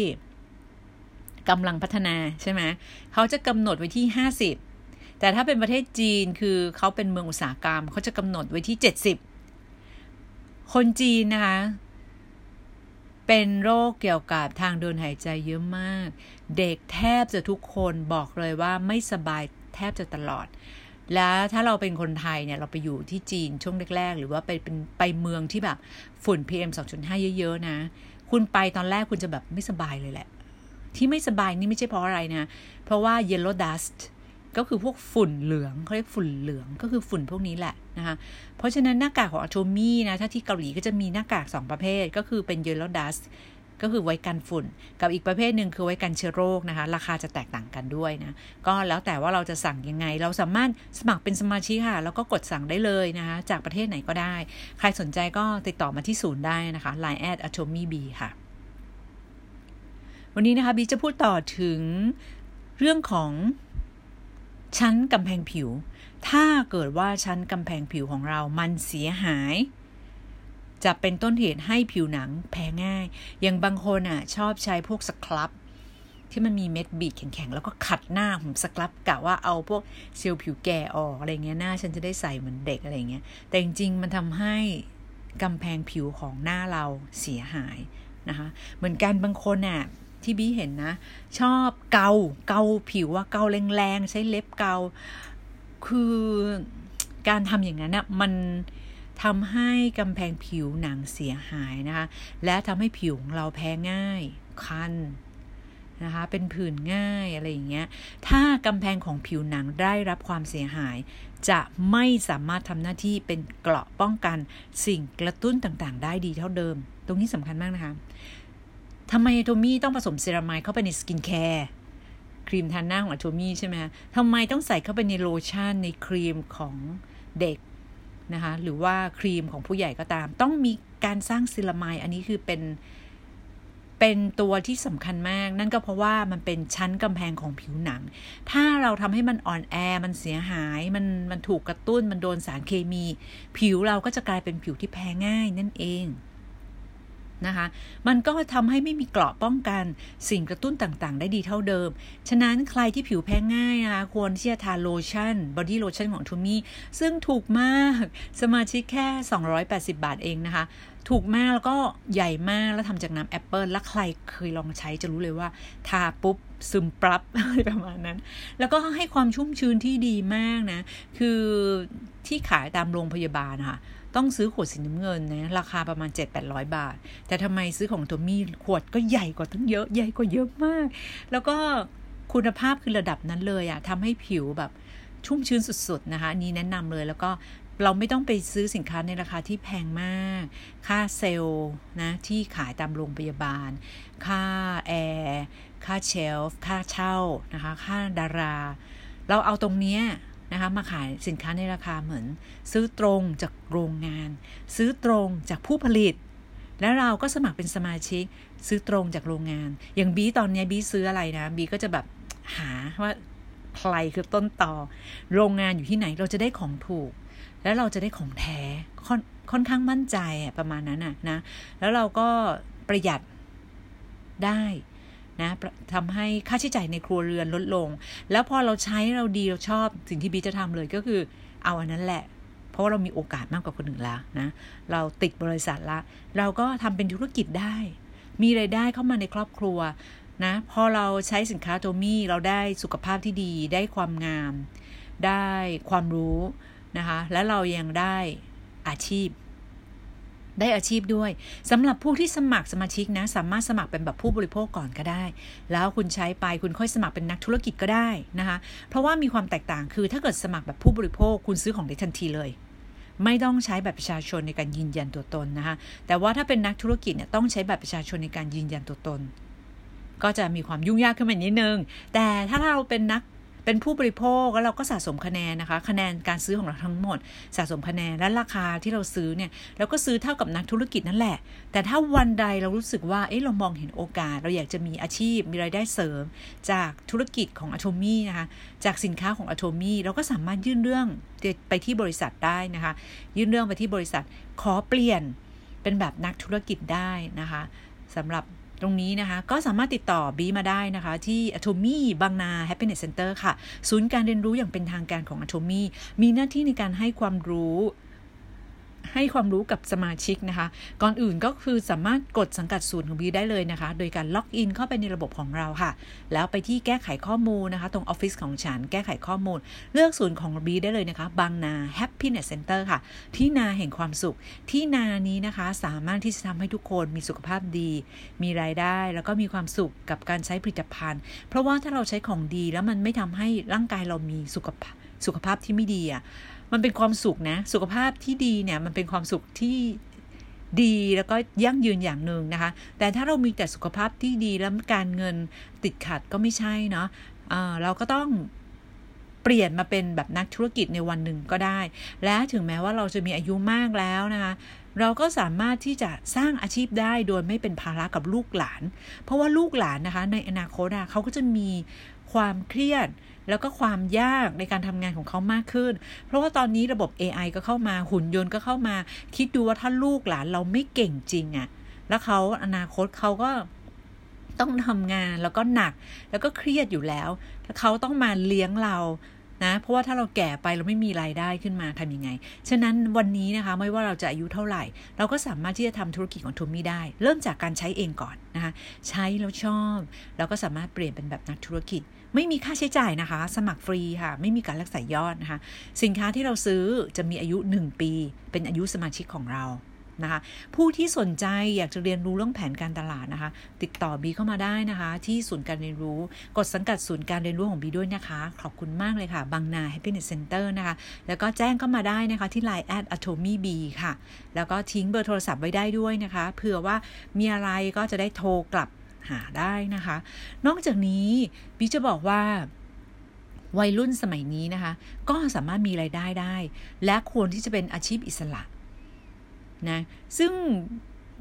กำลังพัฒนาใช่ไหมเขาจะกำหนดไว้ที่ห้าสิบแต่ถ้าเป็นประเทศจีนคือเขาเป็นเมืองอุตสาหกรรมเขาจะกำหนดไว้ที่เจ็ดสิบคนจีนนะคะ เป็นโรคเกี่ยวกับทางเดินหายใจเยอะมาก เด็กแทบจะทุกคนบอกเลยว่าไม่สบายแทบจะตลอดแล้วถ้าเราเป็นคนไทยเนี่ยเราไปอยู่ที่จีนช่วงแรก ๆ หรือว่าไปเป็นไปเมืองที่แบบฝุ่น PM 2.5 เยอะ ๆ นะ คุณไปตอนแรกคุณจะแบบไม่สบายเลยแหละ ที่ไม่สบายนี่ไม่ใช่เพราะอะไรนะ เพราะว่า yellow dust ก็คือพวกฝุ่นเหลืองเขาเรียกฝุ่นเหลืองก็คือฝุ่นพวกนี้แหละนะคะ เพราะฉะนั้นหน้ากากของอัโชมี่นะ ถ้าที่เกาหลีก็จะมีหน้ากาก 2 ประเภท ก็คือเป็น yellow dust ก็คือไว้กันฝุ่น กับอีกประเภทหนึ่งคือไว้กันเชื้อโรคนะคะ ราคาจะแตกต่างกันด้วยนะ ก็แล้วแต่ว่าเราจะสั่งยังไง เราสามารถสมัครเป็นสมาชิกค่ะ แล้วก็กดสั่งได้เลยนะคะ จากประเทศไหนก็ได้ ใครสนใจก็ติดต่อมาที่ศูนย์ได้นะคะ line at atomy b ค่ะ วันนี้นะคะบีจะพูดต่อถึงเรื่องของชั้นกำแพงผิว ถ้าเกิดว่าชั้นกำแพงผิวของเรามันเสียหาย จะเป็นต้นเหตุให้ผิวหนังแพ้ง่าย อย่างบางคนอะชอบใช้พวกสครับ ที่มันมีเม็ดบีดแข็งๆ แล้วก็ขัดหน้าผมสครับกะว่าเอาพวกเซลล์ผิวแก่ออกอะไรเงี้ยหน้าฉันจะได้ใส่เหมือนเด็กอะไรเงี้ย แต่จริงๆมันทำให้กำแพงผิวของหน้าเราเสียหายนะคะ เหมือนกันบางคนอะ ที่บี้เห็นนะ ชอบเกาเกาผิวว่าเกาแรงๆใช้เล็บเกา คือการทำอย่างนั้นนะมันทำให้กำแพงผิวหนังเสียหายนะคะ และทำให้ผิวของเราแพ้ง่าย คันนะคะ เป็นผื่นง่ายอะไรอย่างเงี้ย ถ้ากำแพงของผิวหนังได้รับความเสียหาย จะไม่สามารถทำหน้าที่เป็นเกราะป้องกันสิ่งกระตุ้นต่างๆ ได้ดีเท่าเดิม ตรงนี้สำคัญมากนะคะ ทำไม Atomy ต้องผสม ceramide เข้าไปในสกินแคร์ครีมทาหน้าของ Atomy ใช่ไหมทำไมต้องใส่เข้าไปในโลชั่นในครีมของเด็กนะคะหรือว่าครีมของผู้ใหญ่ก็ตาม ต้องมีการสร้าง ceramide อันนี้คือเป็นเป็นตัวที่สำคัญมาก นั่นก็เพราะว่ามันเป็นชั้นกำแพงของผิวหนัง ถ้าเราทำให้มันอ่อนแอ มันเสียหาย มันมันถูกกระตุ้น มันโดนสารเคมี ผิวเราก็จะกลายเป็นผิวที่แพ้ง่ายนั่นเอง นะคะ มันก็ทำให้ไม่มีเกราะป้องกันสิ่งกระตุ้นต่างๆ ได้ดีเท่าเดิม ฉะนั้นใครที่ผิวแพ้ง่ายนะคะควรที่จะทาโลชั่น body lotion ของ Atomy ซึ่งถูกมาก สมาชิกแค่ 280 บาทเองนะคะ ถูกมากแล้วก็ใหญ่มากแล้วทำจากน้ำแอปเปิลแล้วใครเคยลองใช้จะรู้เลยว่า ทาปุ๊บซึมปั๊บอะไรประมาณนั้น แล้วก็ให้ความชุ่มชื้นที่ดีมากนะ คือที่ขายตามโรงพยาบาลนะคะ ต้องซื้อขวดสีน้ำเงินนะราคาประมาณ 7-800 บาท แต่ทำไมซื้อของตัวมี่ขวดก็ใหญ่กว่าตั้งเยอะใหญ่กว่าเยอะมาก แล้วก็คุณภาพคือระดับนั้นเลยอะทำให้ผิวแบบชุ่มชื้นสุดๆนะคะนี้แนะนำเลยแล้วก็เราไม่ต้องไปซื้อสินค้าในราคาที่แพงมาก ค่าเซลล์นะที่ขายตามโรงพยาบาล ค่าแอร์ ค่าเชลฟ์ ค่าเช่านะคะ ค่าดารา เราเอาตรงเนี้ย นะคะมาขายสินค้าในราคาเหมือน ซื้อตรงจากโรงงาน ซื้อตรงจากผู้ผลิต แล้วเราก็สมัครเป็นสมาชิก ซื้อตรงจากโรงงาน อย่างบีตอนนี้บีซื้ออะไรนะบีก็จะแบบหาว่าใครคือต้นต่อ โรงงานอยู่ที่ไหนเราจะได้ของถูก แล้วเราจะได้ของแท้ค่อนค่อนข้างมั่นใจประมาณนั้นนะนะ แล้วเราก็ประหยัดได้ นะทำให้ค่าใช้จ่ายในครัวเรือนลดลง แล้วพอเราใช้เราดีเราชอบสิ่งที่บีจะทำเลยก็คือเอาอันนั้นแหละ เพราะว่าเรามีโอกาสมากกว่าคนอื่นแล้วนะ เราติดบริษัทละ เราก็ทำเป็นธุรกิจได้ มีไรายได้เข้ามาในครอบครัวนะพอเราใช้สินค้าโทมี่เราได้สุขภาพที่ดีได้ความงาม ได้ความรู้นะคะ และเรายังได้อาชีพ ได้อาชีพด้วยสำหรับผู้ที่สมัครสมาชิกนะ สามารถสมัครเป็นแบบผู้บริโภคก่อนก็ได้ แล้วคุณใช้ไปคุณค่อยสมัครเป็นนักธุรกิจก็ได้นะคะ เพราะว่ามีความแตกต่างคือถ้าเกิดสมัครแบบผู้บริโภคคุณซื้อของได้ทันทีเลยไม่ต้องใช้แบบประชาชนในการยืนยันตัวตนนะคะ แต่ว่าถ้าเป็นนักธุรกิจเนี่ยต้องใช้แบบประชาชนในการยืนยันตัวตน ก็จะมีความยุ่งยากขึ้นมานิดนึง แต่ถ้าเราเป็นนัก เป็นผู้บริโภคแล้วเราก็สะสมคะแนนนะคะ คะแนนการซื้อของเราทั้งหมด สะสมคะแนนและราคาที่เราซื้อเนี่ยเราก็ซื้อเท่ากับนักธุรกิจนั่นแหละ แต่ถ้าวันใดเรารู้สึกว่าเอ๊ะเรามองเห็นโอกาส เราอยากจะมีอาชีพมีรายได้เสริม จากธุรกิจของอะโทมี่นะคะจากสินค้าของอะโทมี่เราก็สามารถยื่นเรื่องไปที่บริษัทได้นะคะ ยื่นเรื่องไปที่บริษัทขอเปลี่ยนเป็นแบบนักธุรกิจได้นะคะสำหรับ ตรงนี้นะคะ ก็สามารถติดต่อบีมาได้นะคะ ที่ Atomy บางนา Happiness Center ค่ะ ศูนย์การเรียนรู้อย่างเป็นทางการของ Atomy มีหน้าที่ในการให้ความรู้ ให้ความรู้กับสมาชิกนะคะ ก่อนอื่นก็คือสามารถกดสังกัดศูนย์ของบีได้เลยนะคะ โดยการล็อกอินเข้าไปในระบบของเราค่ะ แล้วไปที่แก้ไขข้อมูลนะคะ ตรงออฟฟิศของฉันแก้ไขข้อมูล เลือกศูนย์ของบีได้เลยนะคะ บางนา Happiness Center ค่ะ ที่นาแห่งความสุข ที่นานี้นะคะสามารถที่จะทำให้ทุกคนมีสุขภาพดี มีรายได้ แล้วก็มีความสุขกับการใช้ผลิตภัณฑ์ เพราะว่าถ้าเราใช้ของดีแล้วมันไม่ทำให้ร่างกายเรามีสุขภาพ สุขภาพที่ไม่ดีอะมันเป็นความสุขนะ สุขภาพที่ดีเนี่ยมันเป็นความสุขที่ดีแล้วก็ยั่งยืนอย่างหนึ่งนะคะ แต่ถ้าเรามีแต่สุขภาพที่ดีแล้วการเงินติดขัดก็ไม่ใช่เนาะะเราก็ต้องเปลี่ยนมาเป็นแบบนักธุรกิจในวันหนึ่งก็ได้ และถึงแม้ว่าเราจะมีอายุมากแล้วนะคะ เราก็สามารถที่จะสร้างอาชีพได้โดยไม่เป็นภาระกับลูกหลาน เพราะว่าลูกหลานนะคะ ในอนาคตเขาก็จะมีความเครียด แล้วก็ความยากในการทำงานของเขามากขึ้น เพราะว่าตอนนี้ระบบ AI ก็เข้ามาหุ่นยนต์ก็เข้ามา คิดดูว่าถ้าลูกหลานเราไม่เก่งจริงอะ่ะ แล้วเขาอนาคตเขาก็ต้องทำงานแล้วก็หนักแล้วก็เครียดอยู่แล้วแล้วเขาต้องมาเลี้ยงเรานะเพราะว่าถ้าเราแก่ไปเราไม่มีรายได้ขึ้นมาทำยังไง ฉะนั้นวันนี้นะคะไม่ว่าเราจะอายุเท่าไหร่ เราก็สามารถที่จะทำธุรกิจของทูมี่ได้ เริ่มจากการใช้เองก่อนนะคะใช้แล้วชอบเราก็สามารถเปลี่ยนเป็นแบบนักธุรกิจ ไม่มีค่าใช้จ่ายนะคะ สมัครฟรีค่ะ ไม่มีการรักษายอดนะคะ สินค้าที่เราซื้อจะมีอายุ 1 ปี เป็นอายุสมาชิกของเรานะคะผู้ที่สนใจอยากจะเรียนรู้เรื่องแผนการตลาดนะคะ ติดต่อบีเข้ามาได้นะคะ ที่ศูนย์การเรียนรู้ กดสังกัดศูนย์การเรียนรู้ของบีด้วยนะคะ ขอบคุณมากเลยค่ะบางนา Happiness Center นะคะ แล้วก็แจ้งเข้ามาได้นะคะที่ Line at atomy b ค่ะ แล้วก็ทิ้งเบอร์โทรศัพท์ไว้ได้ด้วยนะคะ เผื่อว่ามีอะไรก็จะได้โทรกลับ หาได้นะคะ นอกจากนี้บีจะบอกว่าวัยรุ่นสมัยนี้นะคะ ก็สามารถมีไรายได้ได้ และควรที่จะเป็นอาชีพอิสระนะซึ่ง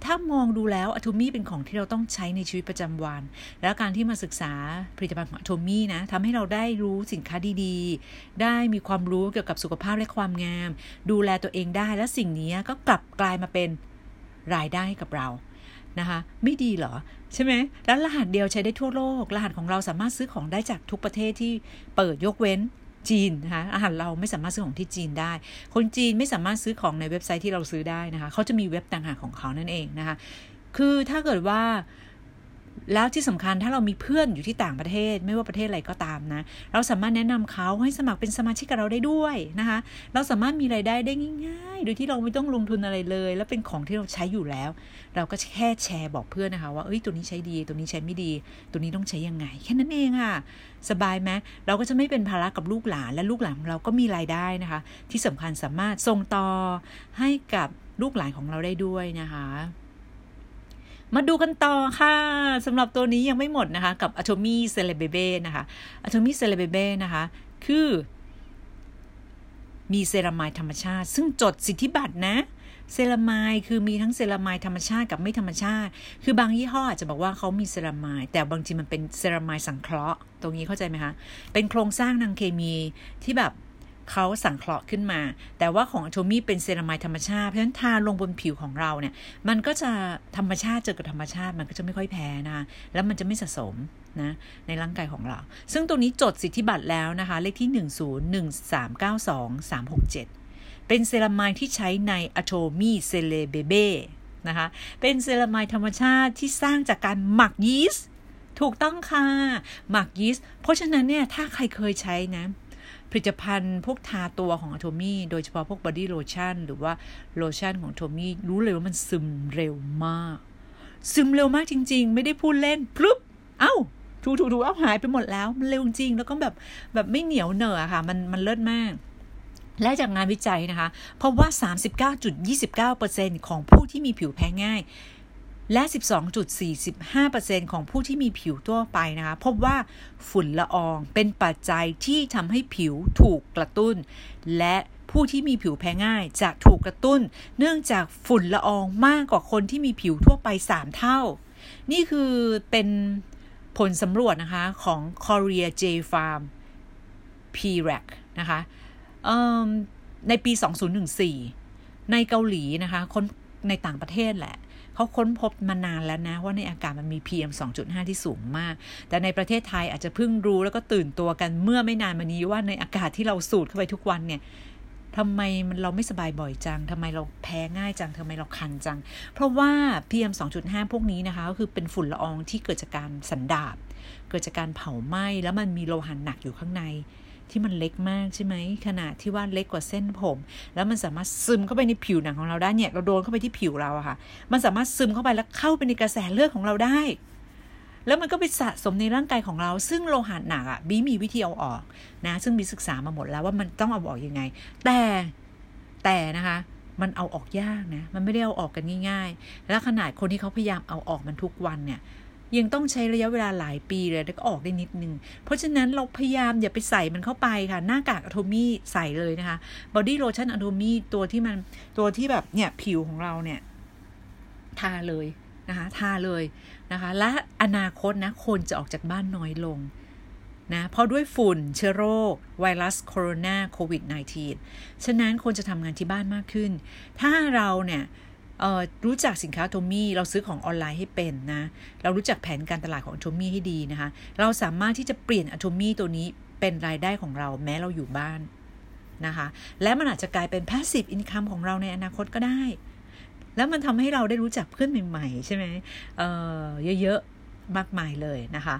ถ้ามองดูแล้วอะโทมี่เป็นของที่เราต้องใช้ในชีวิตประจำวัน แล้วการที่มาศึกษาผลิตภัณฑ์ของอะโทมี่นะทำให้เราได้รู้สินค้าดีๆ ได้มีความรู้เกี่ยวกับสุขภาพและความงาม ดูแลตัวเองได้และสิ่งนี้ก็กลับกลายมาเป็นรายได้กับเรา นะคะ ไม่ดีเหรอ ใช่ไหม แล้วรหัสเดียวใช้ได้ทั่วโลก รหัสของเราสามารถซื้อของได้จากทุกประเทศที่เปิดยกเว้นจีนนะคะอาหารเราไม่สามารถซื้อของที่จีนได้ คนจีนไม่สามารถซื้อของในเว็บไซต์ที่เราซื้อได้นะคะ เขาจะมีเว็บต่างหากของเขานั่นเองนะคะ คือถ้าเกิดว่า แล้วที่สำคัญถ้าเรามีเพื่อนอยู่ที่ต่างประเทศ ไม่ว่าประเทศอะไรก็ตามนะ เราสามารถแนะนำเขาให้สมัครเป็นสมาชิกกับเราได้ด้วยนะคะ เราสามารถมีไรายได้ได้ง่ายๆ โดยที่เราไม่ต้องลงทุนอะไรเลย แล้วเป็นของที่เราใช้อยู่แล้ว เราก็แค่แชร์บอกเพื่อนนะคะ ว่าเอ้ยตัวนี้ใช้ดี ตัวนี้ใช้ไม่ดี ตัวนี้ต้องใช้ยังไง แค่นั้นเองค่ะ สบายไหมเราก็จะไม่เป็นภาระกับลูกหลาน และลูกหลานของเราก็มีรายได้นะคะ ที่สำคัญสามารถส่งต่อให้กับลูกหลานของเราได้ด้วยนะคะ มาดูกันต่อค่ะสำหรับตัวนี้ยังไม่หมดนะคะ กับ Atomy c e l e b e b e นะคะ Atomy c e l e b e b e นะคะ คือ มีเซรามายธรรมชาติ ซึ่งจดสิทธิบัตรนะเซรามายคือมีทั้งเซรามายธรรมชาติกับไม่ธรรมชาติ คือบางยี่ห้ออาจจะบอกว่าเขามีเซรามายแต่บางทีมันเป็นเซรามายสังเคราะห์ ตรงนี้เข้าใจไหมคะ เป็นโครงสร้างทางเคมีที่แบบ เขาสังเคราะห์ขึ้นมา แต่ว่าของโทมี่เป็นเซรามายธรรมชาติ เพราะฉะนั้นทาลงบนผิวของเราเนี่ย มันก็จะธรรมชาติเจอกับธรรมชาติมันก็จะไม่ค่อยแพ้นะแล้วมันจะไม่สะสมนะในร่างกายของเรา ซึ่งตรงนี้จดสิทธิบัตรแล้วนะคะ เลขที่ 101392367 เป็นเซรามายที่ใช้ในอะโทมี่ Cerebebe นะคะ เป็น ceramide ธรรมชาติที่สร้างจากการหมักยีสต์ ถูกต้องค่ะ หมักยีสต์ เพราะฉะนั้นเนี่ย ถ้าใครเคยใช้นะ ผลิตภัณฑ์พวกทาตัวของ Atomy โดยเฉพาะพวก body lotion หรือว่าโลชั่นของ Atomy รู้เลยว่ามันซึมเร็วมาก ซึมเร็วมากจริง ๆ ไม่ได้พูดเล่นพลุบเอ้าถูถูถูเอาหายไปหมดแล้วมันเร็วจริง แล้วก็แบบแบบไม่เหนียวเหนอะค่ะ มันมันเลิศมาก และจากงานวิจัยนะคะพบว่า 39.29%ของผู้ที่มีผิวแพ้ง่าย และ 12.45%ของผู้ที่มีผิวทั่วไปนะคะพบว่าฝุ่นละอองเป็นปัจจัยที่ทำให้ผิวถูกกระตุ้น และผู้ที่มีผิวแพ้ง่ายจะถูกกระตุ้น เนื่องจากฝุ่นละอองมากกว่าคนที่มีผิวทั่วไป 3 เท่า นี่คือเป็นผลสำรวจนะคะของ Korea J Farm p r a c นะคะในปี 2014 ในเกาหลีนะคะคนในต่างประเทศแหละ เขาค้นพบมานานแล้วนะ ว่าในอากาศมันมี PM 2.5 ที่สูงมาก แต่ในประเทศไทยอาจจะเพิ่งรู้แล้วก็ตื่นตัวกันเมื่อไม่นานมานี้ว่าในอากาศที่เราสูดเข้าไปทุกวันเนี่ยทำไมมันเราไม่สบายบ่อยจัง ทำไมเราแพ้ง่ายจัง ทำไมเราคันจัง เพราะว่า PM 2.5 พวกนี้นะคะก็คือเป็นฝุ่นละอองที่เกิดจากการสันดาบ เกิดจากการเผาไหม้แล้วมันมีโลหะหนักอยู่ข้างใน ที่มันเล็กมากใช่ไหมขนาดที่ว่าเล็กกว่าเส้นผม แล้วมันสามารถซึมเข้าไปในผิวหนังของเราได้เนี่ยเราโดนเข้าไปที่ผิวเราอะค่ะ มันสามารถซึมเข้าไปแล้วเข้าไปในกระแสเลือดของเราได้ แล้วมันก็ไปสะสมในร่างกายของเรา ซึ่งโลหะหนักอะบีมีวิธีเอาออกนะซึ่งบีศึกษามาหมดแล้วว่ามันต้องเอาออกยังไง แต่แต่นะคะมันเอาออกยากนะ มันไม่ได้เอาออกกันง่าย ๆ แล้วขนาดคนที่เขาพยายามเอาออกมันทุกวันเนี่ย ยังต้องใช้ระยะเวลาหลายปีเลยแล้วก็ออกได้นิดนึง เพราะฉะนั้นเราพยายามอย่าไปใส่มันเข้าไปค่ะ หน้ากาก Atomy ใส่เลยนะคะ body lotion Atomy ตัวที่มันตัวที่แบบเนี่ยผิวของเราเนี่ยทาเลยนะคะทาเลยนะคะ และอนาคตนะคนจะออกจากบ้านน้อยลงนะเพราะด้วยฝุ่นเชื้อโรค ไวรัสโคโรนาโควิด -19 ฉะนั้นคนจะทำงานที่บ้านมากขึ้น ถ้าเราเนี่ย รู้จักสินค้าโทมี่เราซื้อของออนไลน์ให้เป็นนะเรารู้จักแผนการตลาดของโทมี่ให้ดีนะคะ เราสามารถที่จะเปลี่ยนอโทมี่ตัวนี้เป็นรายได้ของเราแม้เราอยู่บ้านนะคะและมันอาจจะกลายเป็นพาสซีฟอินคัมของเราในอนาคตก็ได้ แล้วมันทำให้เราได้รู้จักเพื่อนใหม่ๆ ใช่ไหมเออเยอะๆ มากมายเลยนะคะ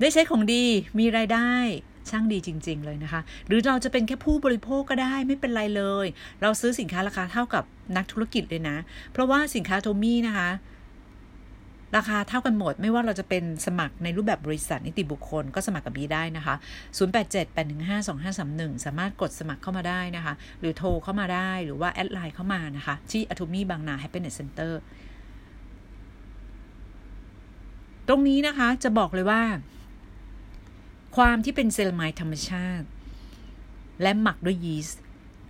ได้ใช้ของดีมีรายได้ช่างดีจริง ๆ เลยนะคะ หรือเราจะเป็นแค่ผู้บริโภคก็ได้ไม่เป็นไรเลย เราซื้อสินค้าราคาเท่ากับนักธุรกิจเลยนะ เพราะว่าสินค้าโทมี่นะคะ ราคาเท่ากันหมด ไม่ว่าเราจะเป็นสมัครในรูปแบบบริษัทนิติบุคคลก็สมัครกับบีได้นะคะ 0878152531 สามารถกดสมัครเข้ามาได้นะคะ หรือโทรเข้ามาได้หรือว่าแอดไลน์เข้ามานะคะ ที่อ t o m บางนา Happiness Center ตรงนี้นะคะจะบอกเลยว่า ความที่เป็นเซลล์ไมธรรมชาติ และหมักด้วยยีสต์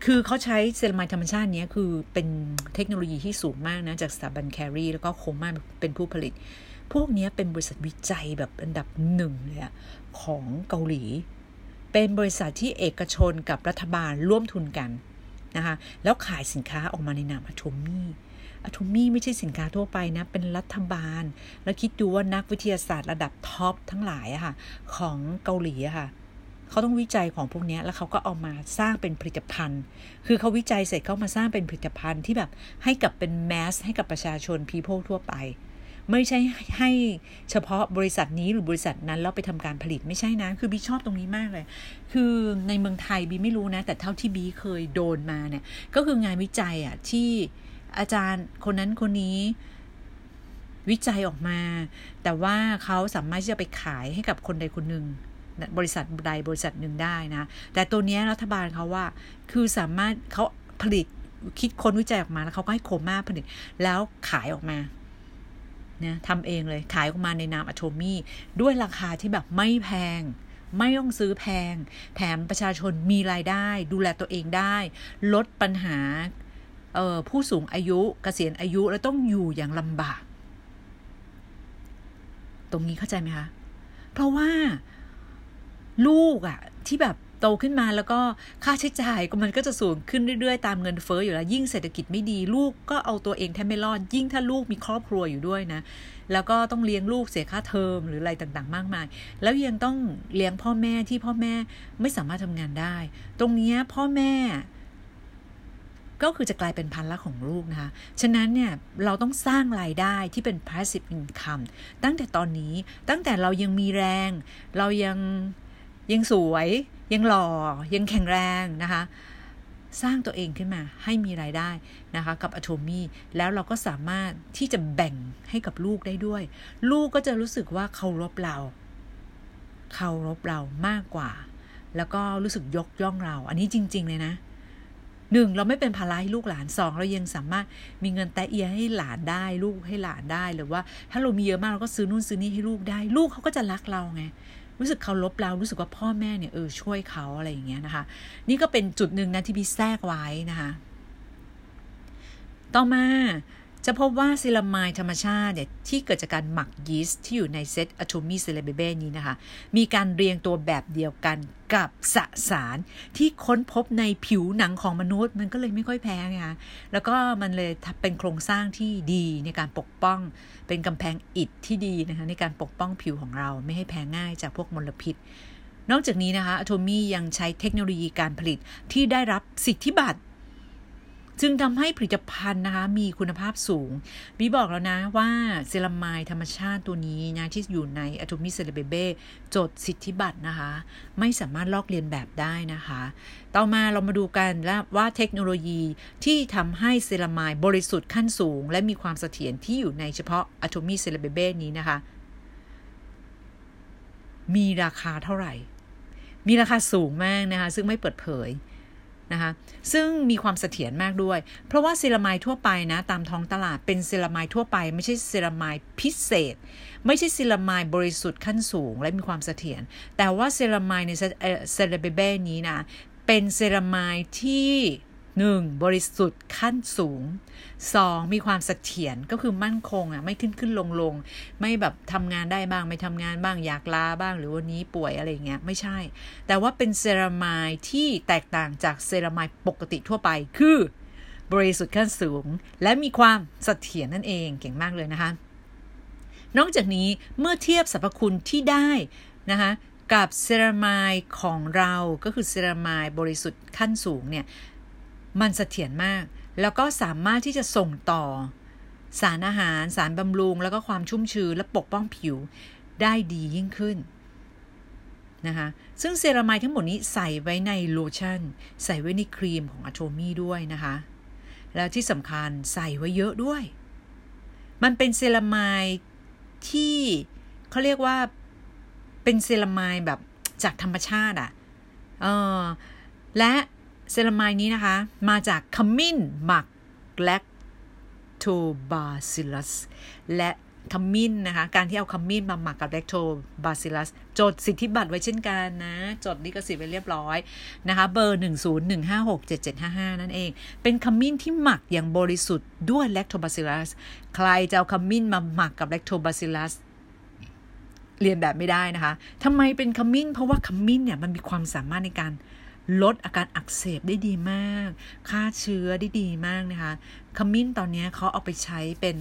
คือเขาใช้เซราไมด์ธรรมชาตินี้คือเป็นเทคโนโลยีที่สูงมากนะ จากสถาบัน KAERI แล้วก็ Kolmar เป็นผู้ผลิต พวกนี้เป็นบริษัทวิจัยแบบอันดับหนึ่งเลยของเกาหลี เป็นบริษัทที่เอกชนกับรัฐบาลร่วมทุนกันนะคะ แล้วขายสินค้าออกมาในนาม Atomy Atomy ไม่ใช่สินค้าทั่วไปนะ เป็นรัฐบาล แล้วคิดดูว่านักวิทยาศาสตร์ระดับ top ทั้งหลายอะค่ะ ของเกาหลีอะค่ะเขาต้องวิจัยของพวกนี้แล้วเขาก็เอามาสร้างเป็นผลิตภัณฑ์ คือเขาวิจัยเสร็จเขามาสร้างเป็นผลิตภัณฑ์ที่แบบให้กับเป็นแมสให้กับประชาชนพีโพทั่วไป ไม่ใช่ให้เฉพาะบริษัทนี้หรือบริษัทนั้นแล้วไปทำการผลิตไม่ใช่นะ คือบีชอบตรงนี้มากเลย คือในเมืองไทยบีไม่รู้นะ แต่เท่าที่บีเคยโดนมาเนี่ย ก็คืองานวิจัยอะที่ อาจารย์คนนั้นคนนี้วิจัยออกมา แต่ว่าเขาสามารถที่จะไปขายให้กับคนใดคนหนึ่งบริษัทใดบริษัทหนึ่งได้นะ แต่ตัวนี้รัฐบาลเขาว่า คือสามารถเขาผลิตคิดค้นวิจัยออกมาแล้วเขาก็ให้โคม่าผลิตแล้วขายออกมานะทำเองเลยขายออกมาในนามอะโทมี่ด้วยราคาที่แบบไม่แพง ไม่ต้องซื้อแพง แถมประชาชนมีรายได้ ดูแลตัวเองได้ ลดปัญหา เออผู้สูงอายุกเกษียณอายุแล้วต้องอยู่อย่างลำบาก ตรงนี้เข้าใจไหมคะ เพราะว่าลูกอะที่แบบโตขึ้นมาแล้วก็ค่าใช้จ่ายก็มันก็จะสูงขึ้นเรื่อยๆ ตามเงินเฟ้ออยู่แล้ว ยิ่งเศรษฐกิจไม่ดีลูกก็เอาตัวเองแทบไม่รอด ยิ่งถ้าลูกมีครอบครัวอยู่ด้วยนะ แล้วก็ต้องเลี้ยงลูกเสียค่าเทอมหรืออะไรต่างๆ มากมาย แล้วยังต้องเลี้ยงพ่อแม่ที่พ่อแม่ไม่สามารถทำงานได้ ตรงนี้พ่อแม่ ก็คือจะกลายเป็นพันละของลูกนะคะ ฉะนั้นเนี่ยเราต้องสร้างรายได้ที่เป็น passive income ตั้งแต่ตอนนี้ตั้งแต่เรายังมีแรง เรายังยังสวย ยังหล่อ ยังแข็งแรงนะคะสร้างตัวเองขึ้นมาให้มีรายได้นะคะกับอะโทมี่แล้วเราก็สามารถที่จะแบ่งให้กับลูกได้ด้วย ลูกก็จะรู้สึกว่าเคารพเราเคารพเรามากกว่า แล้วก็รู้สึกยกย่องเรา อันนี้จริง ๆ เลยนะ หนึ่งเราไม่เป็นภาระให้ลูกหลานสองเรายังสามารถมีเงินแต๊ะเอียให้หลานได้ ลูกให้หลานได้หรือว่า ถ้าเรามีเยอะมากเราก็ซื้อนู่นซื้อนี่ให้ลูกได้ ลูกเขาก็จะรักเราไงรู้สึกเคารพเรารู้สึกว่าพ่อแม่เนี่ยเออช่วยเขาอะไรอย่างเงี้ยนะคะ นี่ก็เป็นจุดหนึ่งนะที่พี่แทรกไว้นะคะ ต่อมา จะพบว่าเซราไมด์ธรรมชาติเนี่ยที่เกิดจากการหมักยีสต์ที่อยู่ในเซต Atomy เซเลเบเบนี้นะคะ มีการเรียงตัวแบบเดียวกันกับสสารที่ค้นพบในผิวหนังของมนุษย์ มันก็เลยไม่ค่อยแพ้ไงคะแล้วก็มันเลยเป็นโครงสร้างที่ดีในการปกป้อง เป็นกำแพงอิฐที่ดีนะคะในการปกป้องผิวของเราไม่ให้แพ้ง่ายจากพวกมลพิษนอกจากนี้นะคะอะโทมี่ยังใช้เทคโนโลยีการผลิตที่ได้รับสิทธิบัตร จึงทำให้ผลิตภัณฑ์นะคะมีคุณภาพสูงบีบอกแล้วนะว่าเซราไมด์ธรรมชาติตัวนี้นะที่อยู่ใน Atomy เซเลเบเบจดสิทธิบัตรนะคะ ไม่สามารถลอกเลียนแบบได้นะคะ ต่อมาเรามาดูกันแล้วว่าเทคโนโลยีที่ทำให้เซราไมด์บริสุทธิ์ขั้นสูง และมีความเสถียรที่อยู่ในเฉพาะ Atomy เซเลเบเบนี้นะคะ มีราคาเท่าไหร่ มีราคาสูงมากนะคะ ซึ่งไม่เปิดเผย นะคะซึ่งมีความเสถียรมากด้วย เพราะว่าเซรามายทั่วไปนะตามท้องตลาดเป็นเซรามายทั่วไป ไม่ใช่เซรามายพิเศษ ไม่ใช่เซรามายบริสุทธิ์ขั้นสูงและมีความเสถียรแต่ว่าเซรามายในเซเลเบเบนี้นะเป็นเซรามายที่ 1. บริสุทธิ์ขั้นสูง 2. มีความเสถียรก็คือมั่นคงอะไม่ขึ้นขึ้นลงลงไม่แบบทำงานได้บ้าง ไม่ทำงานบ้างอยากลาบ้าง หรือวันนี้ป่วยอะไรเงี้ยไม่ใช่ แต่ว่าเป็นเซรามายที่แตกต่างจากเซรามายปกติทั่วไป คือบริสุทธิ์ขั้นสูง และมีความเสถียรนั่นเองเก่งมากเลยนะคะ นอกจากนี้เมื่อเทียบสรรพคุณที่ได้นะคะกับเซรามายของเราก็คือเซรามายบริสุทธิ์ขั้นสูงเนี่ย มันเสถียรมาก แล้วก็สามารถที่จะส่งต่อ สารอาหาร สารบำรุง แล้วก็ความชุ่มชื้นและปกป้องผิวได้ดียิ่งขึ้นนะคะซึ่งเซรามายทั้งหมดนี้ใส่ไว้ในโลชั่น ใส่ไว้ในครีมของอะโทมี่ด้วยนะคะ แล้วที่สำคัญใส่ไว้เยอะด้วย มันเป็นเซรามายที่เขาเรียกว่าเป็นเซรามายแบบจากธรรมชาติอะ่ะเออและ เซรามายนี้นะคะ มาจากขมิ้นหมักแลคโทบาซิลัสและขมิ้นนะคะ การที่เอาขมิ้นมาหมักกับแลคโทบาซิลัส จดสิทธิบัตรไว้เช่นกันนะ จดลิขสิทธิ์ไว้เรียบร้อยนะคะ เบอร์ 101567755 นั่นเอง เป็นขมิ้นที่หมักอย่างบริสุทธิ์ด้วยแลคโทบาซิลัส ใครจะเอาขมิ้นมาหมักกับแลคโทบาซิลัสเรียนแบบไม่ได้นะคะ ทำไมเป็นขมิ้น เพราะว่าขมิ้นเนี่ยมันมีความสามารถในการ ลดอาการอักเสบได้ดีมาก ฆ่าเชื้อได้ดีมากนะคะขมิ้นตอนนี้เขาเอาไปใช้เป็น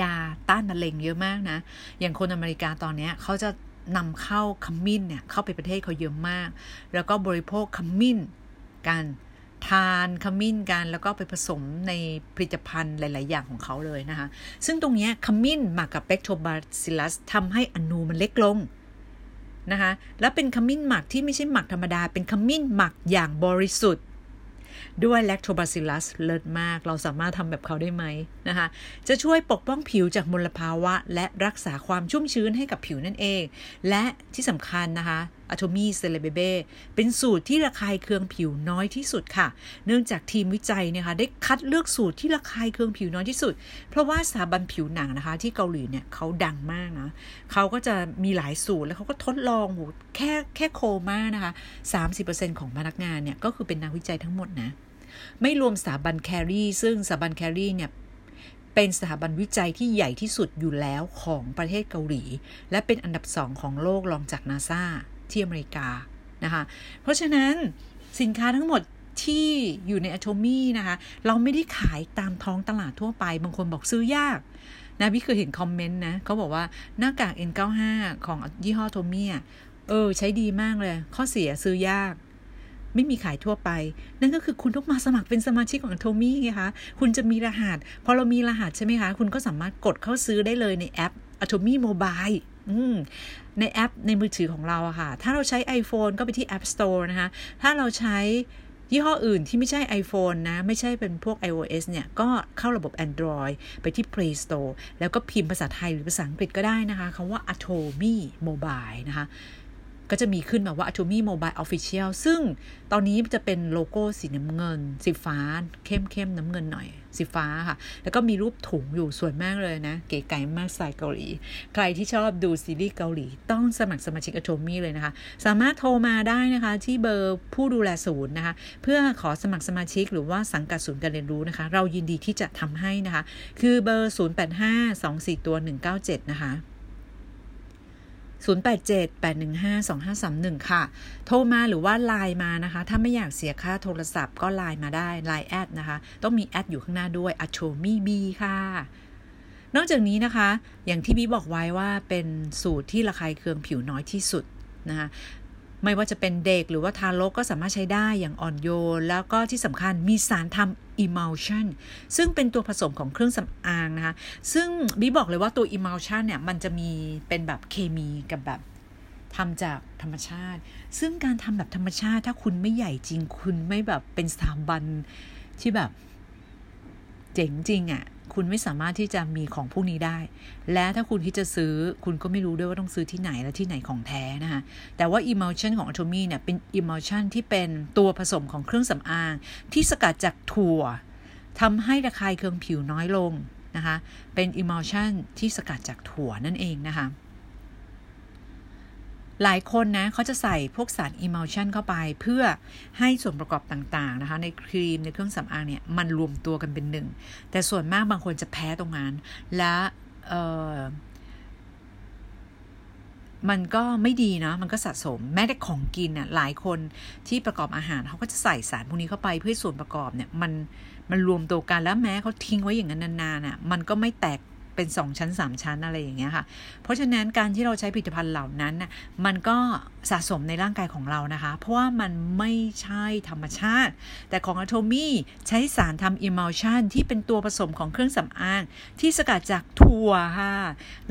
ยาต้านมะเร็งเยอะมากนะ อย่างคนอเมริกาตอนนี้เขาจะนำเข้าขมิ้นเนี่ยเข้าไปประเทศเขาเยอะมาก แล้วก็บริโภคขมิ้นกันทานขมิ้นกันแล้วก็ไปผสมในผลิตภัณฑ์หลาย ๆ อย่างของเขาเลยนะคะ ซึ่งตรงนี้ขมิ้นมักกับเบคโทบาซิลัสทำให้อนูมันเล็กลง นะคะแล้วเป็นขมิ้นหมักที่ไม่ใช่หมักธรรมดา เป็นขมิ้นหมักอย่างบริสุทธิ์ ด้วยแลคโทบาซิลัสเลิศมาก เราสามารถทำแบบเขาได้ไหมนะคะ จะช่วยปกป้องผิวจากมลภาวะ และรักษาความชุ่มชื้นให้กับผิวนั่นเอง และที่สำคัญนะคะ Atomy เซเลเบเบเป็นสูตรที่ระคายเคืองผิวน้อยที่สุดค่ะ เนื่องจากทีมวิจัยนะคะได้คัดเลือกสูตรที่ระคายเคืองผิวน้อยที่สุด เพราะว่าสถาบันผิวหนังนะคะ ที่เกาหลีเนี่ยเขาดังมากนะเขาก็จะมีหลายสูตรแล้วเขาก็ทดลองแค่แค่ Kolmar นะคะ 30%ของพนักงานเนี่ยก็คือเป็นนักวิจัยทั้งหมดนะไม่รวมสถาบัน KAERI ซึ่งสถาบัน KAERI เนี่ยเป็นสถาบันวิจัยที่ใหญ่ที่สุดอยู่แล้วของประเทศเกาหลี และเป็นอันดับสองของโลกรองจากนาซา ที่อเมริกานะคะ เพราะฉะนั้นสินค้าทั้งหมดที่อยู่ใน Atomy นะคะ เราไม่ได้ขายตามท้องตลาดทั่วไป บางคนบอกซื้อยากนะพี่เคยเห็นคอมเมนต์นะเขาบอกว่าหน้ากาก N95 ของยี่ห้อโทมี่เออ ใช้ดีมากเลย ข้อเสียซื้อยาก ไม่มีขายทั่วไป นั่นก็คือคุณต้องมาสมัครเป็นสมาชิกของโทมี่ไงคะคุณจะมีรหัส พอเรามีรหัสใช่ไหมคะ คุณก็สามารถกดเข้าซื้อได้เลยในแอป Atomy Mobile ในแอปในมือถือของเราอะค่ะ ถ้าเราใช้ iPhone ก็ไปที่ App Store นะคะ ถ้าเราใช้ยี่ห้ออื่นที่ไม่ใช่ iPhone นะ ไม่ใช่เป็นพวก iOS เนี่ย ก็เข้าระบบ Android ไปที่ Play Store แล้วก็พิมพ์ภาษาไทยหรือภาษาอังกฤษก็ได้นะคะคำว่า Atomy Mobile นะคะ ก็จะมีขึ้นมาว่า Atomy Mobile Official ซึ่งตอนนี้จะเป็นโลโก้สีน้ำเงิน สีฟ้า เข้มเข้มน้ำเงินหน่อย สีฟ้าค่ะ แล้วก็มีรูปถุงอยู่สวยมากเลยนะ เก๋ไก่มากสายเกาหลี ใครที่ชอบดูซีรีส์เกาหลี ต้องสมัครสมาชิก Atomy เลยนะคะ สามารถโทรมาได้นะคะ ที่เบอร์ผู้ดูแลศูนย์นะคะ เพื่อขอสมัครสมาชิกหรือว่าสังกัดศูนย์การเรียนรู้นะคะ เรายินดีที่จะทำให้นะคะ คือเบอร์ 08524ตัว197 นะคะ 0878152531 ค่ะ โทรมาหรือว่าไลน์มานะคะ ถ้าไม่อยากเสียค่าโทรศัพท์ก็ไลน์มาได้ไลน์แอดนะคะ ต้องมีแอดอยู่ข้างหน้าด้วย a t o m y b ค่ะนอกจากนี้นะคะ อย่างที่บีบอกไว้ว่าเป็นสูตรที่ระคายเคืองผิวน้อยที่สุดนะคะ ไม่ว่าจะเป็นเด็กหรือว่าทารกก็สามารถใช้ได้อย่างอ่อนโยน แล้วก็ที่สำคัญมีสารทำ emulsion ซึ่งเป็นตัวผสมของเครื่องสำอางนะคะ ซึ่งบีบอกเลยว่าตัว emulsion เนี่ยมันจะมีเป็นแบบเคมีกับแบบทำจากธรรมชาติ ซึ่งการทำแบบธรรมชาติ ถ้าคุณไม่ใหญ่จริง คุณไม่แบบเป็นสถาบันที่แบบเจ๋งจริงอะ่ะ คุณไม่สามารถที่จะมีของพวกนี้ได้ และถ้าคุณที่จะซื้อ คุณก็ไม่รู้ด้วยว่าต้องซื้อที่ไหนและที่ไหนของแท้นะคะ แต่ว่า emulsion ของ Atomy เนี่ยเป็น emulsion ที่เป็นตัวผสมของเครื่องสำอาง ที่สกัดจากถั่วทำให้ระคายเคืองผิวน้อยลงนะคะ เป็น emulsion ที่สกัดจากถั่วนั่นเองนะคะ หลายคนนะเขาจะใส่พวกสารอิมัลชันเข้าไปเพื่อให้ส่วนประกอบต่างๆนะคะในครีมในเครื่องสำอางเนี่ยมันรวมตัวกันเป็นหนึ่ง แต่ส่วนมากบางคนจะแพ้ตรงนั้น และมันก็ไม่ดีนะ มันก็สะสม แม้แต่ของกินน่ะ หลายคนที่ประกอบอาหารเขาก็จะใส่สารพวกนี้เข้าไปเพื่อส่วนประกอบเนี่ย มัน มันรวมตัวกันแล้วแม้เขาทิ้งไว้อย่างนั้นนานๆน่ะ มันก็ไม่แตก เป็นสองชั้นสามชั้นอะไรอย่างเงี้ยค่ะ เพราะฉะนั้นการที่เราใช้ผลิตภัณฑ์เหล่านั้นน่ะมันก็สะสมในร่างกายของเรานะคะ เพราะว่ามันไม่ใช่ธรรมชาติ แต่ของอะโทมี่ใช้สารทำอิม l ลชันที่เป็นตัวผสมของเครื่องสำอาง ที่สกัดจากถั่วค่ะ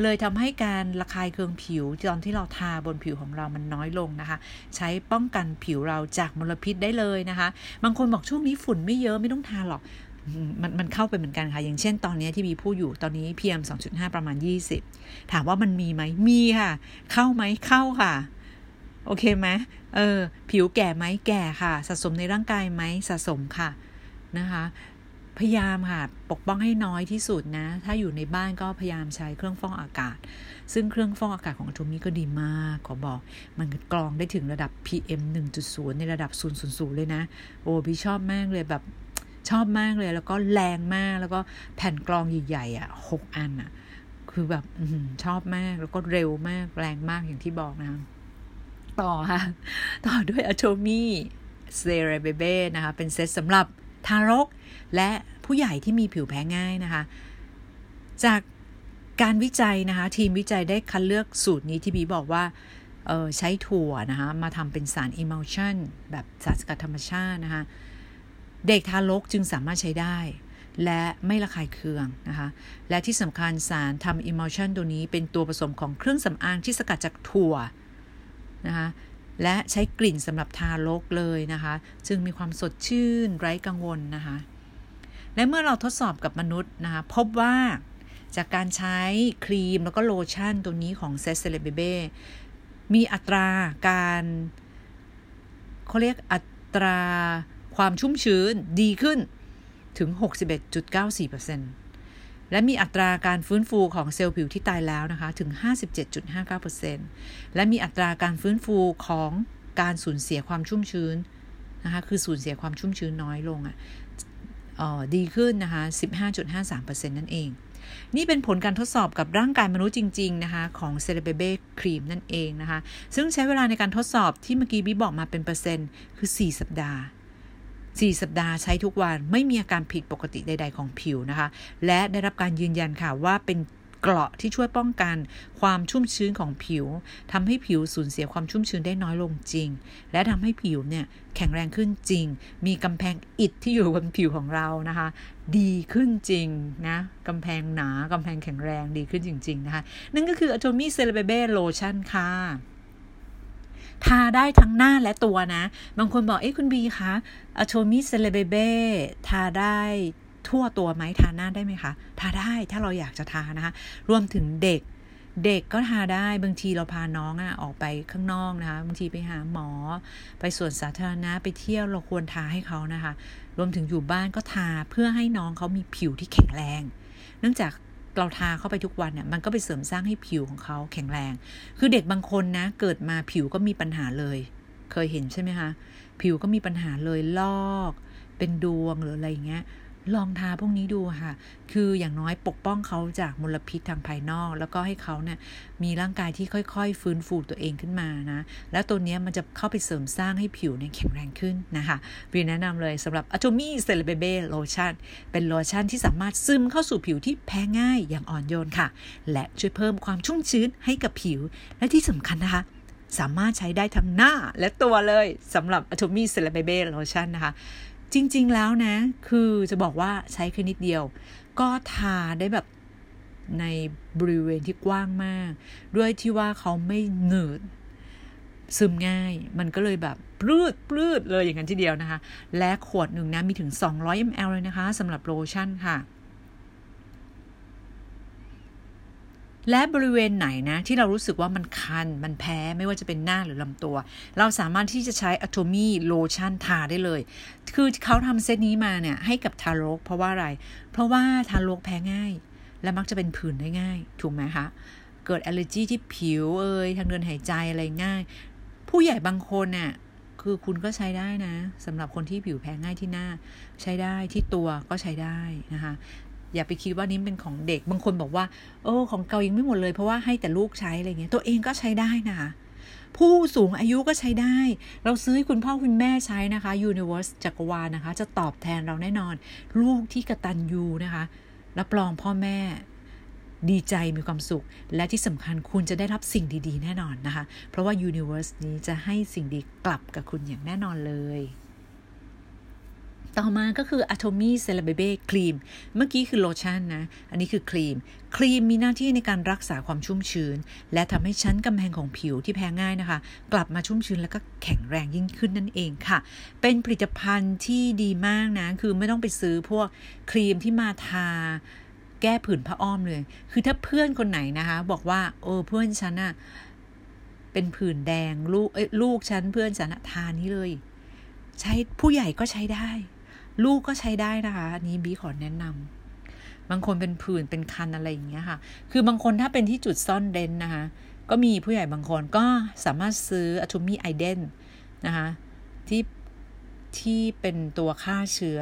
เลยทำให้การระคายเคืองผิวตอนที่เราทาบนผิวของเรามันน้อยลงนะคะ ใช้ป้องกันผิวเราจากมลพิษได้เลยนะคะ บางคนบอกช่วงนี้ฝุ่นไม่เยอะไม่ต้องทาหรอก มันมันเข้าไปเหมือนกันค่ะ อย่างเช่นตอนนี้ที่มีพูดอยู่ตอนนี้ PM 2.5 ประมาณ 20 ถามว่ามันมีไหมมีค่ะ เข้าไหมเข้าค่ะ โอเคไหมเออ ผิวแก่ไหมแก่ค่ะ สะสมในร่างกายไหมสะสมค่ะนะคะ พยายามค่ะ ปกป้องให้น้อยที่สุดนะ ถ้าอยู่ในบ้านก็พยายามใช้เครื่องฟอกอากาศ ซึ่งเครื่องฟอกอากาศของทูมิก็ดีมาก ขอบอก มันกรองได้ถึงระดับ PM 1.0 ในระดับ 0.0 เลยนะ โอ้พี่ชอบมากเลยแบบ ชอบมากเลย แล้วก็แรงมากแล้วก็แผ่นกรองใหญ่ๆอะหกอันอะ คือแบบอชอบมากแล้วก็เร็วมากแรงมากอย่างที่บอกนะต่อค่ะ ต่อด้วยอะโทมี่เซเรเบเบ้นะคะ เป็นเซตสำหรับทารก และผู้ใหญ่ที่มีผิวแพ้ง่ายนะคะ จากการวิจัยนะคะ ทีมวิจัยได้คัดเลือกสูตรนี้ที่บีบอกว่าใช้ถั่วนะคะ มาทำเป็นสารอิมัลชันแบบสารสกัดธรรมชาตินะคะ เด็กทารกจึงสามารถใช้ได้ และไม่ระคายเคืองนะคะ และที่สำคัญสารทำอิมมชันตัวนี้เป็นตัวผสมของเครื่องสำอางที่สกัดจากถั่วนะคะและใช้กลิ่นสำหรับทารกเลยนะคะ จึงมีความสดชื่นไร้กังวลนะคะ และเมื่อเราทดสอบกับมนุษย์นะคะ พบว่าจากการใช้ครีมแล้วก็โลชั่นตัวนี้ของเซตเซเลเบเบ้มีอัตราการเขาเรียกอัตรา ความชุ่มชื้นดีขึ้นถึง 61.94%และมีอัตราการฟื้นฟูของเซลล์ผิวที่ตายแล้วนะคะ ถึง 57.59%และมีอัตราการฟื้นฟูของการสูญเสียความชุ่มชื้นนะคะ คือสูญเสียความชุ่มชื้นน้อยลงอะ่ะดีขึ้นนะคะ 15.53%นั่นเอง นี่เป็นผลการทดสอบกับร่างกายมนุษย์จริง ๆ นะคะ ของเซเลเบเบ้ครีมนั่นเองนะคะ ซึ่งใช้เวลาในการทดสอบที่เมื่อกี้บิ๊บอกมาเป็นเปอร์เซ็นต์คือ 4 สัปดาห์ 4 สัปดาห์ใช้ทุกวันไม่มีอาการผิดปกติใด ๆ ของผิวนะคะ และได้รับการยืนยันค่ะว่าเป็นเกราะที่ช่วยป้องกันความชุ่มชื้นของผิวทำให้ผิวสูญเสียความชุ่มชื้นได้น้อยลงจริง และทำให้ผิวเนี่ยแข็งแรงขึ้นจริง มีกำแพงอิฐที่อยู่บนผิวของเรานะคะ ดีขึ้นจริงนะกำแพงหนากำแพงแข็งแรงดีขึ้นจริง ๆ นะคะ นั่นก็คือ Atomy c e l e b e Lotion ค่ะ ทาได้ทั้งหน้าและตัวนะ บางคนบอกเอ้คุณบีคะ Atomy เซเลเบเบ้ทาได้ทั่วตัวไหมทาหน้าได้ไหมคะ ทาได้ถ้าเราอยากจะทานะคะ รวมถึงเด็กเด็กก็ทาได้บางทีเราพาน้องอะออกไปข้างนอกนะคะบางทีไปหาหมอ ไปสวนสาธารณะไปเที่ยวเราควรทาให้เขานะคะ รวมถึงอยู่บ้านก็ทาเพื่อให้น้องเขามีผิวที่แข็งแรง เนื่องจาก เราทาเข้าไปทุกวันเนี่ยมันก็ไปเสริมสร้างให้ผิวของเขาแข็งแรง คือเด็กบางคนนะ เกิดมาผิวก็มีปัญหาเลย เคยเห็นใช่ไหมคะ ผิวก็มีปัญหาเลยลอก เป็นดวงหรืออะไรเงี้ย ลองทาพวกนี้ดูค่ะ คืออย่างน้อยปกป้องเขาจากมลพิษทางภายนอก แล้วก็ให้เขาเนี่ยมีร่างกายที่ค่อย ๆ ฟื้นฟูตัวเองขึ้นมานะ แล้วตัวนี้มันจะเข้าไปเสริมสร้างให้ผิวเนี่ยแข็งแรงขึ้นนะคะวีแนะนำเลยสำหรับ Atomy c e l e b e b e Lotion เป็นโลชั่นที่สามารถซึมเข้าสู่ผิวที่แพ้ง่ายอย่างอ่อนโยนค่ะ และช่วยเพิ่มความชุ่มชื้นให้กับผิว และที่สำคัญนะคะสามารถใช้ได้ทั้งหน้าและตัวเลยสำหรับ Atomy c e l e b e b e Lotion นะคะ จริง ๆ แล้วนะ คือจะบอกว่าใช้แค่นิดเดียว ก็ทาได้แบบในบริเวณที่กว้างมาก ด้วยที่ว่าเขาไม่หนืดซึมง่าย มันก็เลยแบบปรื๊ดปรื๊ดเลยอย่างนั้นทีเดียวนะคะ และขวดหนึ่งนะมีถึง 200 ml เลยนะคะสำหรับโลชั่นค่ะ และบริเวณไหนนะ ที่เรารู้สึกว่ามันคัน มันแพ้ไม่ว่าจะเป็นหน้าหรือลำตัว เราสามารถที่จะใช้ Atomy โลชั่นทาได้เลย คือเขาทำเซตนี้มาเนี่ย ให้กับทารก เพราะว่าอะไร เพราะว่าทารกแพ้ง่าย และมักจะเป็นผื่นได้ง่าย ถูกไหมคะ เกิดแอลเลอร์จีที่ผิวเอ่ยทางเดินหายใจอะไรง่าย ผู้ใหญ่บางคนเนี่ยคือคุณก็ใช้ได้นะสำหรับคนที่ผิวแพ้ง่ายที่หน้า ใช้ได้ที่ตัวก็ใช้ได้นะคะ อย่าไปคิดว่านี้เป็นของเด็ก บางคนบอกว่า โอ้ของเก่ายังไม่หมดเลยเพราะว่าให้แต่ลูกใช้อะไรเงี้ย ตัวเองก็ใช้ได้นะคะผู้สูงอายุก็ใช้ได้ เราซื้อให้คุณพ่อคุณแม่ใช้นะคะ Universe จักรวาลนะคะ จะตอบแทนเราแน่นอน ลูกที่กระตันยูนะคะรับรองพ่อแม่ดีใจมีความสุข และที่สำคัญคุณจะได้รับสิ่งดี ๆ แน่นอนนะคะ เพราะว่า Universe นี้จะให้สิ่งดีกลับกับคุณอย่างแน่นอนเลย ต่อมาก็คือ Atomy c e l e b e b e ครีม เมื่อกี้คือโลชั่นนะ อันนี้คือครีม ครีมมีหน้าที่ในการรักษาความชุ่มชื้น และทำให้ชั้นกำแพงของผิวที่แพ้ง่ายนะคะ กลับมาชุ่มชื้นแล้วก็แข็งแรงยิ่งขึ้นนั่นเองค่ะ เป็นผลิตภัณฑ์ที่ดีมากนะ คือไม่ต้องไปซื้อพวกครีมที่มาทาแก้ผื่นผ้าอ้อมเลย คือถ้าเพื่อนคนไหนนะคะ บอกว่า โอ้เพื่อนฉันอะเป็นผื่นแดงลูกเอ้ลูกฉันเพื่อนฉันทานี้เลย ใช้ผู้ใหญ่ก็ใช้ได้ ลูกก็ใช้ได้นะคะอันนี้บีขอแนะนำบางคนเป็นผื่นเป็นคันอะไรอย่างเงี้ยค่ะ คือบางคนถ้าเป็นที่จุดซ่อนเร้นนะคะ ก็มีผู้ใหญ่บางคนก็สามารถซื้อ Atomy i d e n นนะคะที่ที่เป็นตัวฆ่าเชื้อ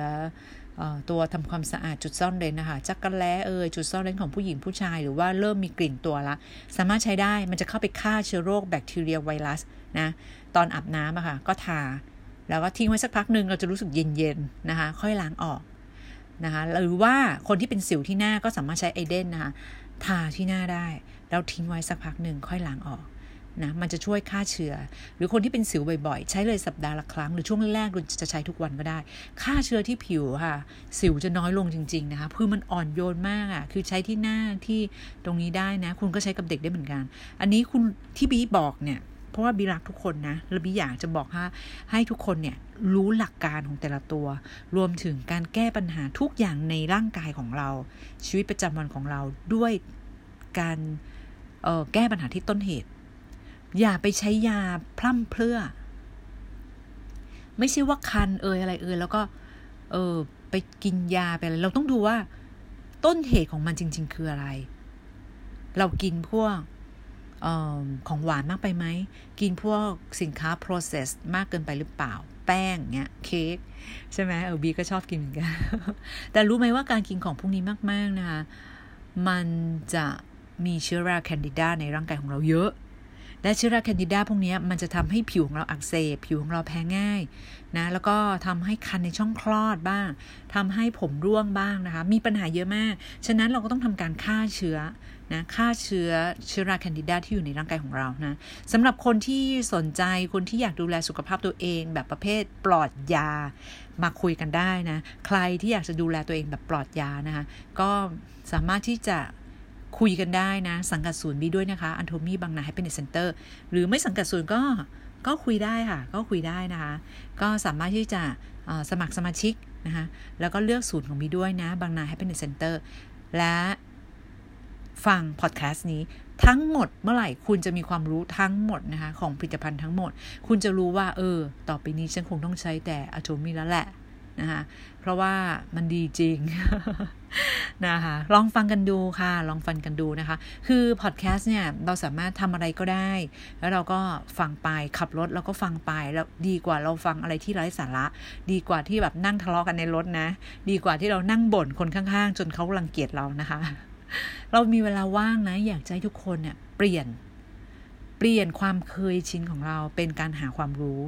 ตัวทำความสะอาดจุดซ่อนเร้นนะคะจักรแล้เอยจุดซ่อนเร้นของผู้หญิงผู้ชาย หรือว่าเริ่มมีกลิ่นตัวละ สามารถใช้ได้มันจะเข้าไปฆ่าเชื้อโรคแบคทีเรียไวรัสนะตอนอาบน้ำอะคะ่ะก็ทา แล้วก็ทิ้งไว้สักพักหนึ่งเราจะรู้สึกเย็นๆนะคะ ค่อยล้างออกนะคะหรือว่าคนที่เป็นสิวที่หน้าก็สามารถใช้ไอเดนนะคะทาที่หน้าได้ แล้วทิ้งไว้สักพักหนึ่งค่อยล้างออกนะมันจะช่วยฆ่าเชื้อหรือคนที่เป็นสิวบ่อยๆ ใช้เลยสัปดาห์ละครั้ง หรือช่วงแรกๆจะใช้ทุกวันก็ได้ ฆ่าเชื้อที่ผิวค่ะ สิวจะน้อยลงจริง ๆนะคะคือมันอ่อนโยนมากอะ่ะคือใช้ที่หน้าที่ตรงนี้ได้นะ คุณก็ใช้กับเด็กได้เหมือนกัน อันนี้คุณที่บีบอกเนี่ย เพราะว่าบีรักทุกคนนะแล้วบีอยากจะบอกให้ให้ทุกคนเนี่ยรู้หลักการของแต่ละตัว รวมถึงการแก้ปัญหาทุกอย่างในร่างกายของเรา ชีวิตประจำวันของเราด้วยการแก้ปัญหาที่ต้นเหตุ อย่าไปใช้ยาพร่ำเพรื่อ ไม่ใช่ว่าคันเอยอะไรเอยแล้วก็ เออไปกินยาไปอะไรเราต้องดูว่าต้นเหตุของมันจริง ๆ คืออะไร เรากินพวก ออของหวานมากไปไหม กินพวกสินค้า process มากเกินไปหรือเปล่า แป้งเนี้ยเค้กใช่ไหมเออบีก็ชอบกินเหมือนกัน แต่รู้ไหมว่าการกินของพวกนี้มาก ๆ นะคะ มันจะมีเชื้อราแคนดิดาในร่างกายของเราเยอะ และเชื้อราแคนดิดาพวกนี้มันจะทำให้ผิวของเราอักเสบ ผิวของเราแพ้ง่ายนะ แล้วก็ทำให้คันในช่องคลอดบ้างทำให้ผมร่วงบ้างนะคะ มีปัญหาเยอะมาก ฉะนั้นเราก็ต้องทำการฆ่าเชื้อ นะฆ่าเชื้อเชื้อราแคนดิดาที่อยู่ในร่างกายของเรานะสำหรับคนที่สนใจคนที่อยากดูแลสุขภาพตัวเอง แบบประเภทปลอดยามาคุยกันได้นะ ใครที่อยากจะดูแลตัวเองแบบปลอดยานะคะก็สามารถที่จะคุยกันได้นะ สังกัดศูนย์บีด้วยนะคะ Atomy บางนา Happy Center หรือไม่สังกัดศูนย์ก็ก็คุยได้ค่ะ ก็คุยได้นะคะ ก็สามารถที่จะสมัครสมาชิกนะคะแล้วก็เลือกศูนย์ของบีด้วยนะ บางนา Happy Center และ ฟังพอดแคสต์นี้ทั้งหมดเมื่อไหร่คุณจะมีความรู้ทั้งหมดนะคะของผลิตภัณฑ์ทั้งหมด คุณจะรู้ว่า เออ ต่อไปนี้ฉันคงต้องใช้แต่อะโทมีแล้วแหละนะคะเพราะว่ามันดีจริงนะคะลองฟังกันดูค่ะ ลองฟังกันดูนะคะ คือพอดแคสต์เนี่ยเราสามารถทำอะไรก็ได้ แล้วเราก็ฟังไปขับรถแล้วก็ฟังไปแล้วดีกว่าเราฟังอะไรที่ไร้สาระ ดีกว่าที่แบบนั่งทะเลาะกันในรถนะ ดีกว่าที่เรานั่งบ่นคนข้างๆ จนเขารังเกียจเรานะคะ เรามีเวลาว่างนะ อยากให้ทุกคนเนี่ยเปลี่ยน เปลี่ยนความเคยชินของเราเป็นการหาความรู้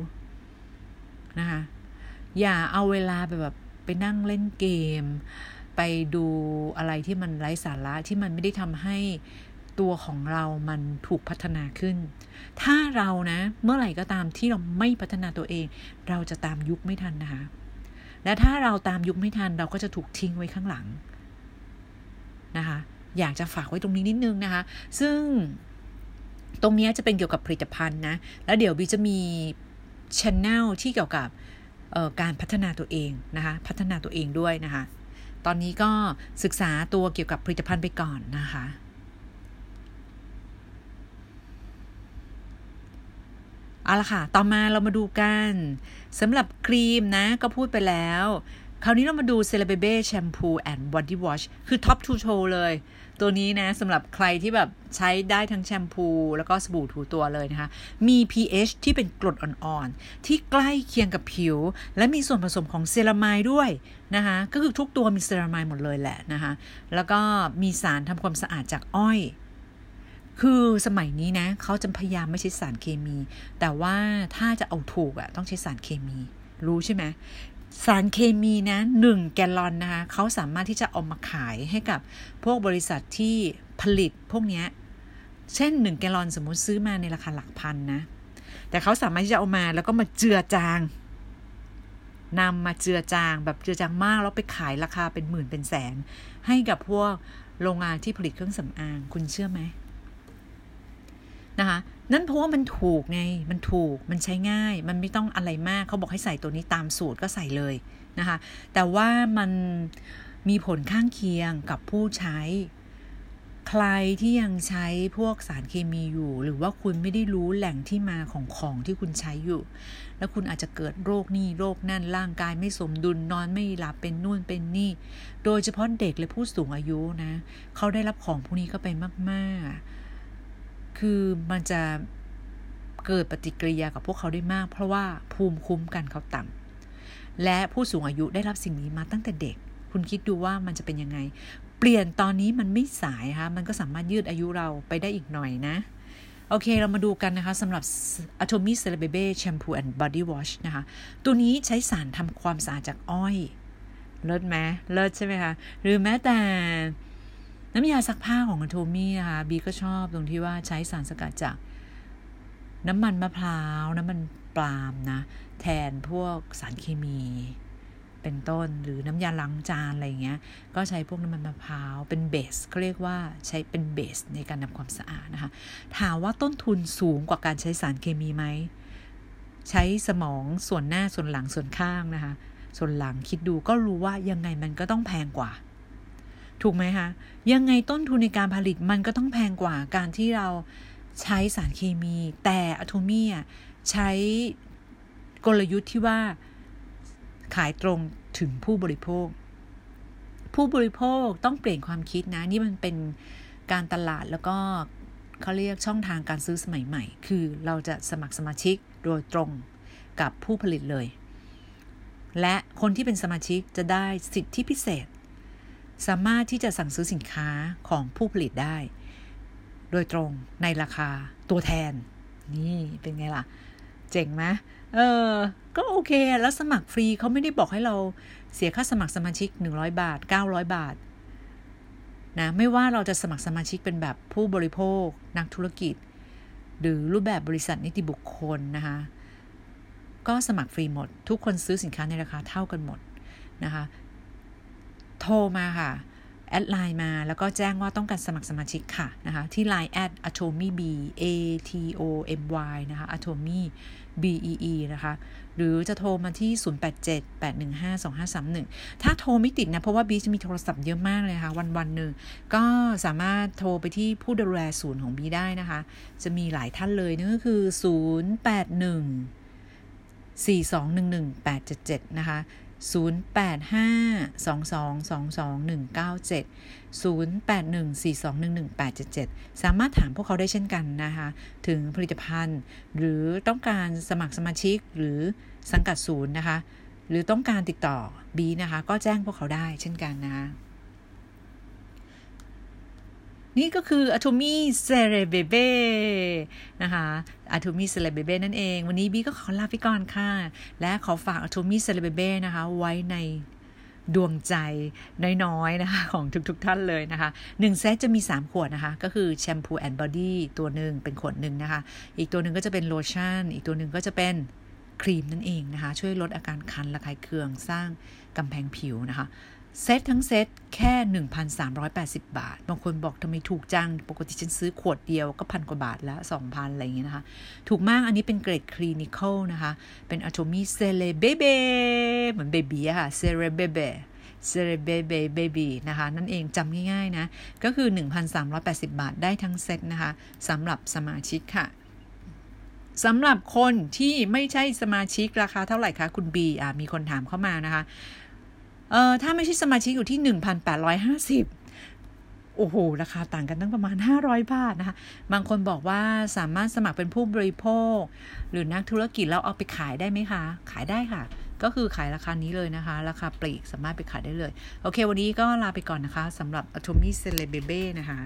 นะคะอย่าเอาเวลาไปแบบไปนั่งเล่นเกม ไปดูอะไรที่มันไร้สาระที่มันไม่ได้ทำให้ตัวของเรามันถูกพัฒนาขึ้น ถ้าเรานะ เมื่อไหร่ก็ตามที่เราไม่พัฒนาตัวเอง เราจะตามยุคไม่ทันนะคะ และถ้าเราตามยุคไม่ทันเราก็จะถูกทิ้งไว้ข้างหลังนะคะ อยากจะฝากไว้ตรงนี้นิดนึงนะคะ ซึ่งตรงนี้จะเป็นเกี่ยวกับผลิตภัณฑ์นะ แล้วเดี๋ยวบีจะมีช anel ที่เกี่ยวกับการพัฒนาตัวเองนะคะ พัฒนาตัวเองด้วยนะคะ ตอนนี้ก็ศึกษาตัวเกี่ยวกับผลิตภัณฑ์ไปก่อนนะคะ เอาละค่ะ ต่อมาเรามาดูกันสำหรับครีมนะก็พูดไปแล้ว คราวนี้เรามาดู c e l e b e แชมพู and body wash คือ top to toe เลย ตัวนี้นะสำหรับใครที่แบบใช้ได้ทั้งแชมพู แล้วก็สบู่ถูตัวเลยนะคะ มี pH ที่เป็นกรดอ่อนๆ ที่ใกล้เคียงกับผิว และมีส่วนผสมของเซรามายด้วยนะคะ ก็คือทุกตัวมีเซรามายหมดเลยแหละนะคะ แล้วก็มีสารทำความสะอาดจากอ้อยคือสมัยนี้นะเขาจะพยายามไม่ใช้สารเคมี แต่ว่าถ้าจะเอาถูกอะต้องใช้สารเคมี รู้ใช่ไหม สารเคมีนะหนึ่งแกลลอนนะคะเขาสามารถที่จะเอามาขายให้กับพวกบริษัทที่ผลิตพวกนี้เช่นหนึ่งแกลลอนสมมุติซื้อมาในราคาหลักพันนะ แต่เขาสามารถที่จะเอามาแล้วก็มาเจือจางนำมาเจือจางแบบเจือจางมากแล้วไปขายราคาเป็นหมื่นเป็นแสน ให้กับพวกโรงงานที่ผลิตเครื่องสำอางคุณเชื่อไหมนะคะ นั่นเพราะว่ามันถูกไง มันถูก มันใช้ง่าย มันไม่ต้องอะไรมาก เขาบอกให้ใส่ตัวนี้ตามสูตรก็ใส่เลยนะคะ แต่ว่ามันมีผลข้างเคียงกับผู้ใช้ ใครที่ยังใช้พวกสารเคมีอยู่ หรือว่าคุณไม่ได้รู้แหล่งที่มาของของที่คุณใช้อยู่ แล้วคุณอาจจะเกิดโรคนี่โรคนั่น ร่างกายไม่สมดุล นอนไม่หลับ เป็นนู่นเป็นนี่ โดยเฉพาะเด็กและผู้สูงอายุนะ เขาได้รับของพวกนี้เข้าไปมาก ๆ คือมันจะเกิดปฏิกิริยากับพวกเขาได้มาก เพราะว่าภูมิคุ้มกันเขาต่ำและผู้สูงอายุได้รับสิ่งนี้มาตั้งแต่เด็ก คุณคิดดูว่ามันจะเป็นยังไง เปลี่ยนตอนนี้มันไม่สายคะมันก็สามารถยืดอายุเราไปได้อีกหน่อยนะโอเค เรามาดูกันนะคะสำหรับ Atomy c e l e b e b e Shampoo and Body Wash นะคะ ตัวนี้ใช้สารทำความสะอาดจากอ้อย เลิศไหมเลิศใช่ไหมคะ หรือแม้แต่ น้ำยาซักผ้าของโทมี่นะคะบีก็ชอบตรงที่ว่าใช้สารสกัดจากน้ำมันมะพร้าว น้ำมันปาล์มนะ แทนพวกสารเคมี เป็นต้นหรือน้ำยาล้างจานอะไรเงี้ย ก็ใช้พวกน้ำมันมะพร้าว เป็นเบสเขาเรียกว่าใช้เป็นเบสในการทำความสะอาดนะคะ ถามว่าต้นทุนสูงกว่าการใช้สารเคมีไหม ใช้สมองส่วนหน้าส่วนหลังส่วนข้างนะคะ ส่วนหลังคิดดูก็รู้ว่ายังไงมันก็ต้องแพงกว่า ถูกไหมคะ ยังไงต้นทุนในการผลิตมันก็ต้องแพงกว่าการที่เราใช้สารเคมี แต่อะโทมี่ใช้กลยุทธ์ที่ว่าขายตรงถึงผู้บริโภค ผู้บริโภคต้องเปลี่ยนความคิดนะ นี่มันเป็นการตลาดแล้วก็เขาเรียกช่องทางการซื้อสมัยใหม่ คือเราจะสมัครสมาชิกโดยตรงกับผู้ผลิตเลย และคนที่เป็นสมาชิกจะได้สิทธิพิเศษ สามารถที่จะสั่งซื้อสินค้าของผู้ผลิตได้ โดยตรงในราคาตัวแทน นี่เป็นไงล่ะ เจ๋งไหมเออ ก็โอเค แล้วสมัครฟรีเขาไม่ได้บอกให้เราเสียค่าสมัครสมาชิก 100 บาท 900 บาทนะไม่ว่าเราจะสมัครสมาชิกเป็นแบบผู้บริโภค นักธุรกิจ หรือรูปแบบบริษัทนิติบุคคลนะคะก็สมัครฟรีหมด ทุกคนซื้อสินค้าในราคาเท่ากันหมดนะคะ โทรมาค่ะ แอดไลน์มาแล้วก็แจ้งว่าต้องการสมัครสมาชิกค่ะนะคะที่ Line แอด atomy b a t o m y นะคะ atomy b e e นะคะ หรือจะโทรมาที่ 0878152531 ถ้าโทรไม่ติดนะ เพราะว่าบีจะมีโทรศัพท์เยอะมากเลยค่ะ วันวันหนึ่ง ก็สามารถโทรไปที่ผู้ดูแลศูนย์ของบีได้นะคะ จะมีหลายท่านเลยนั่นก็คือ 081 4211 877 นะคะ 0852222197 08142187สามารถถามพวกเขาได้เช่นกันนะคะ ถึงผลิตภัณฑ์ หรือต้องการสมัครสมาชิกหรือสังกัดศูนย์นะคะ หรือต้องการติดต่อบีนะคะ ก็แจ้งพวกเขาได้เช่นกันนะคะ นี่ก็คือ Atomy Cerebebe นะคะ Atomy Cerebebe นั่นเอง วันนี้บีก็ขอลาไปก่อนค่ะ และขอฝาก Atomy Cerebebe นะคะ ไว้ในดวงใจน้อยๆนะคะ ของทุกๆทท่านเลยนะคะหนึ่งเซตจะมี 3 ขวดนะคะ ก็คือแชมพู and body ตัวหนึ่งเป็นขวดหนึ่งนะคะ อีกตัวหนึ่งก็จะเป็นโลชั่น อีกตัวหนึ่งก็จะเป็นครีมนั่นเองนะคะ ช่วยลดอาการคันระคายเคืองสร้างกำแพงผิวนะคะ เซตทั้งเซตแค่ 1,380 บาท บางคนบอกทำไมถูกจัง ปกติฉันซื้อขวดเดียวก็พันกว่าบาทแล้ว 2,000 อะไรอย่างเงี้ยนะคะ ถูกมากอันนี้เป็นเกรด clinical นะคะ เป็นอะโทมีเซเลเบเบเหมือน baby อะค่ะเซเลเบเบเซเลเบเบเบบีนะคะ นั่นเองจำง่ายๆนะ ก็คือ 1,380 บาทได้ทั้งเซตนะคะสำหรับสมาชิกค่ะสำหรับคนที่ไม่ใช่สมาชิกราคาเท่าไหร่คะคุณบีมีคนถามเข้ามานะคะ เออถ้าไม่ใช่สมาชิกอยู่ที่ 1,850โอ้โห ราคาต่างกันตั้งประมาณ 500 บาทนะคะ บางคนบอกว่าสามารถสมัครเป็นผู้บริโภค หรือนักธุรกิจแล้วเอาไปขายได้ไหมคะ ขายได้ค่ะ ก็คือขายราคานี้เลยนะคะ ราคาปลีกสามารถไปขายได้เลย โอเค วันนี้ก็ลาไปก่อนนะคะสำหรับ Atomy Celebrity นะคะ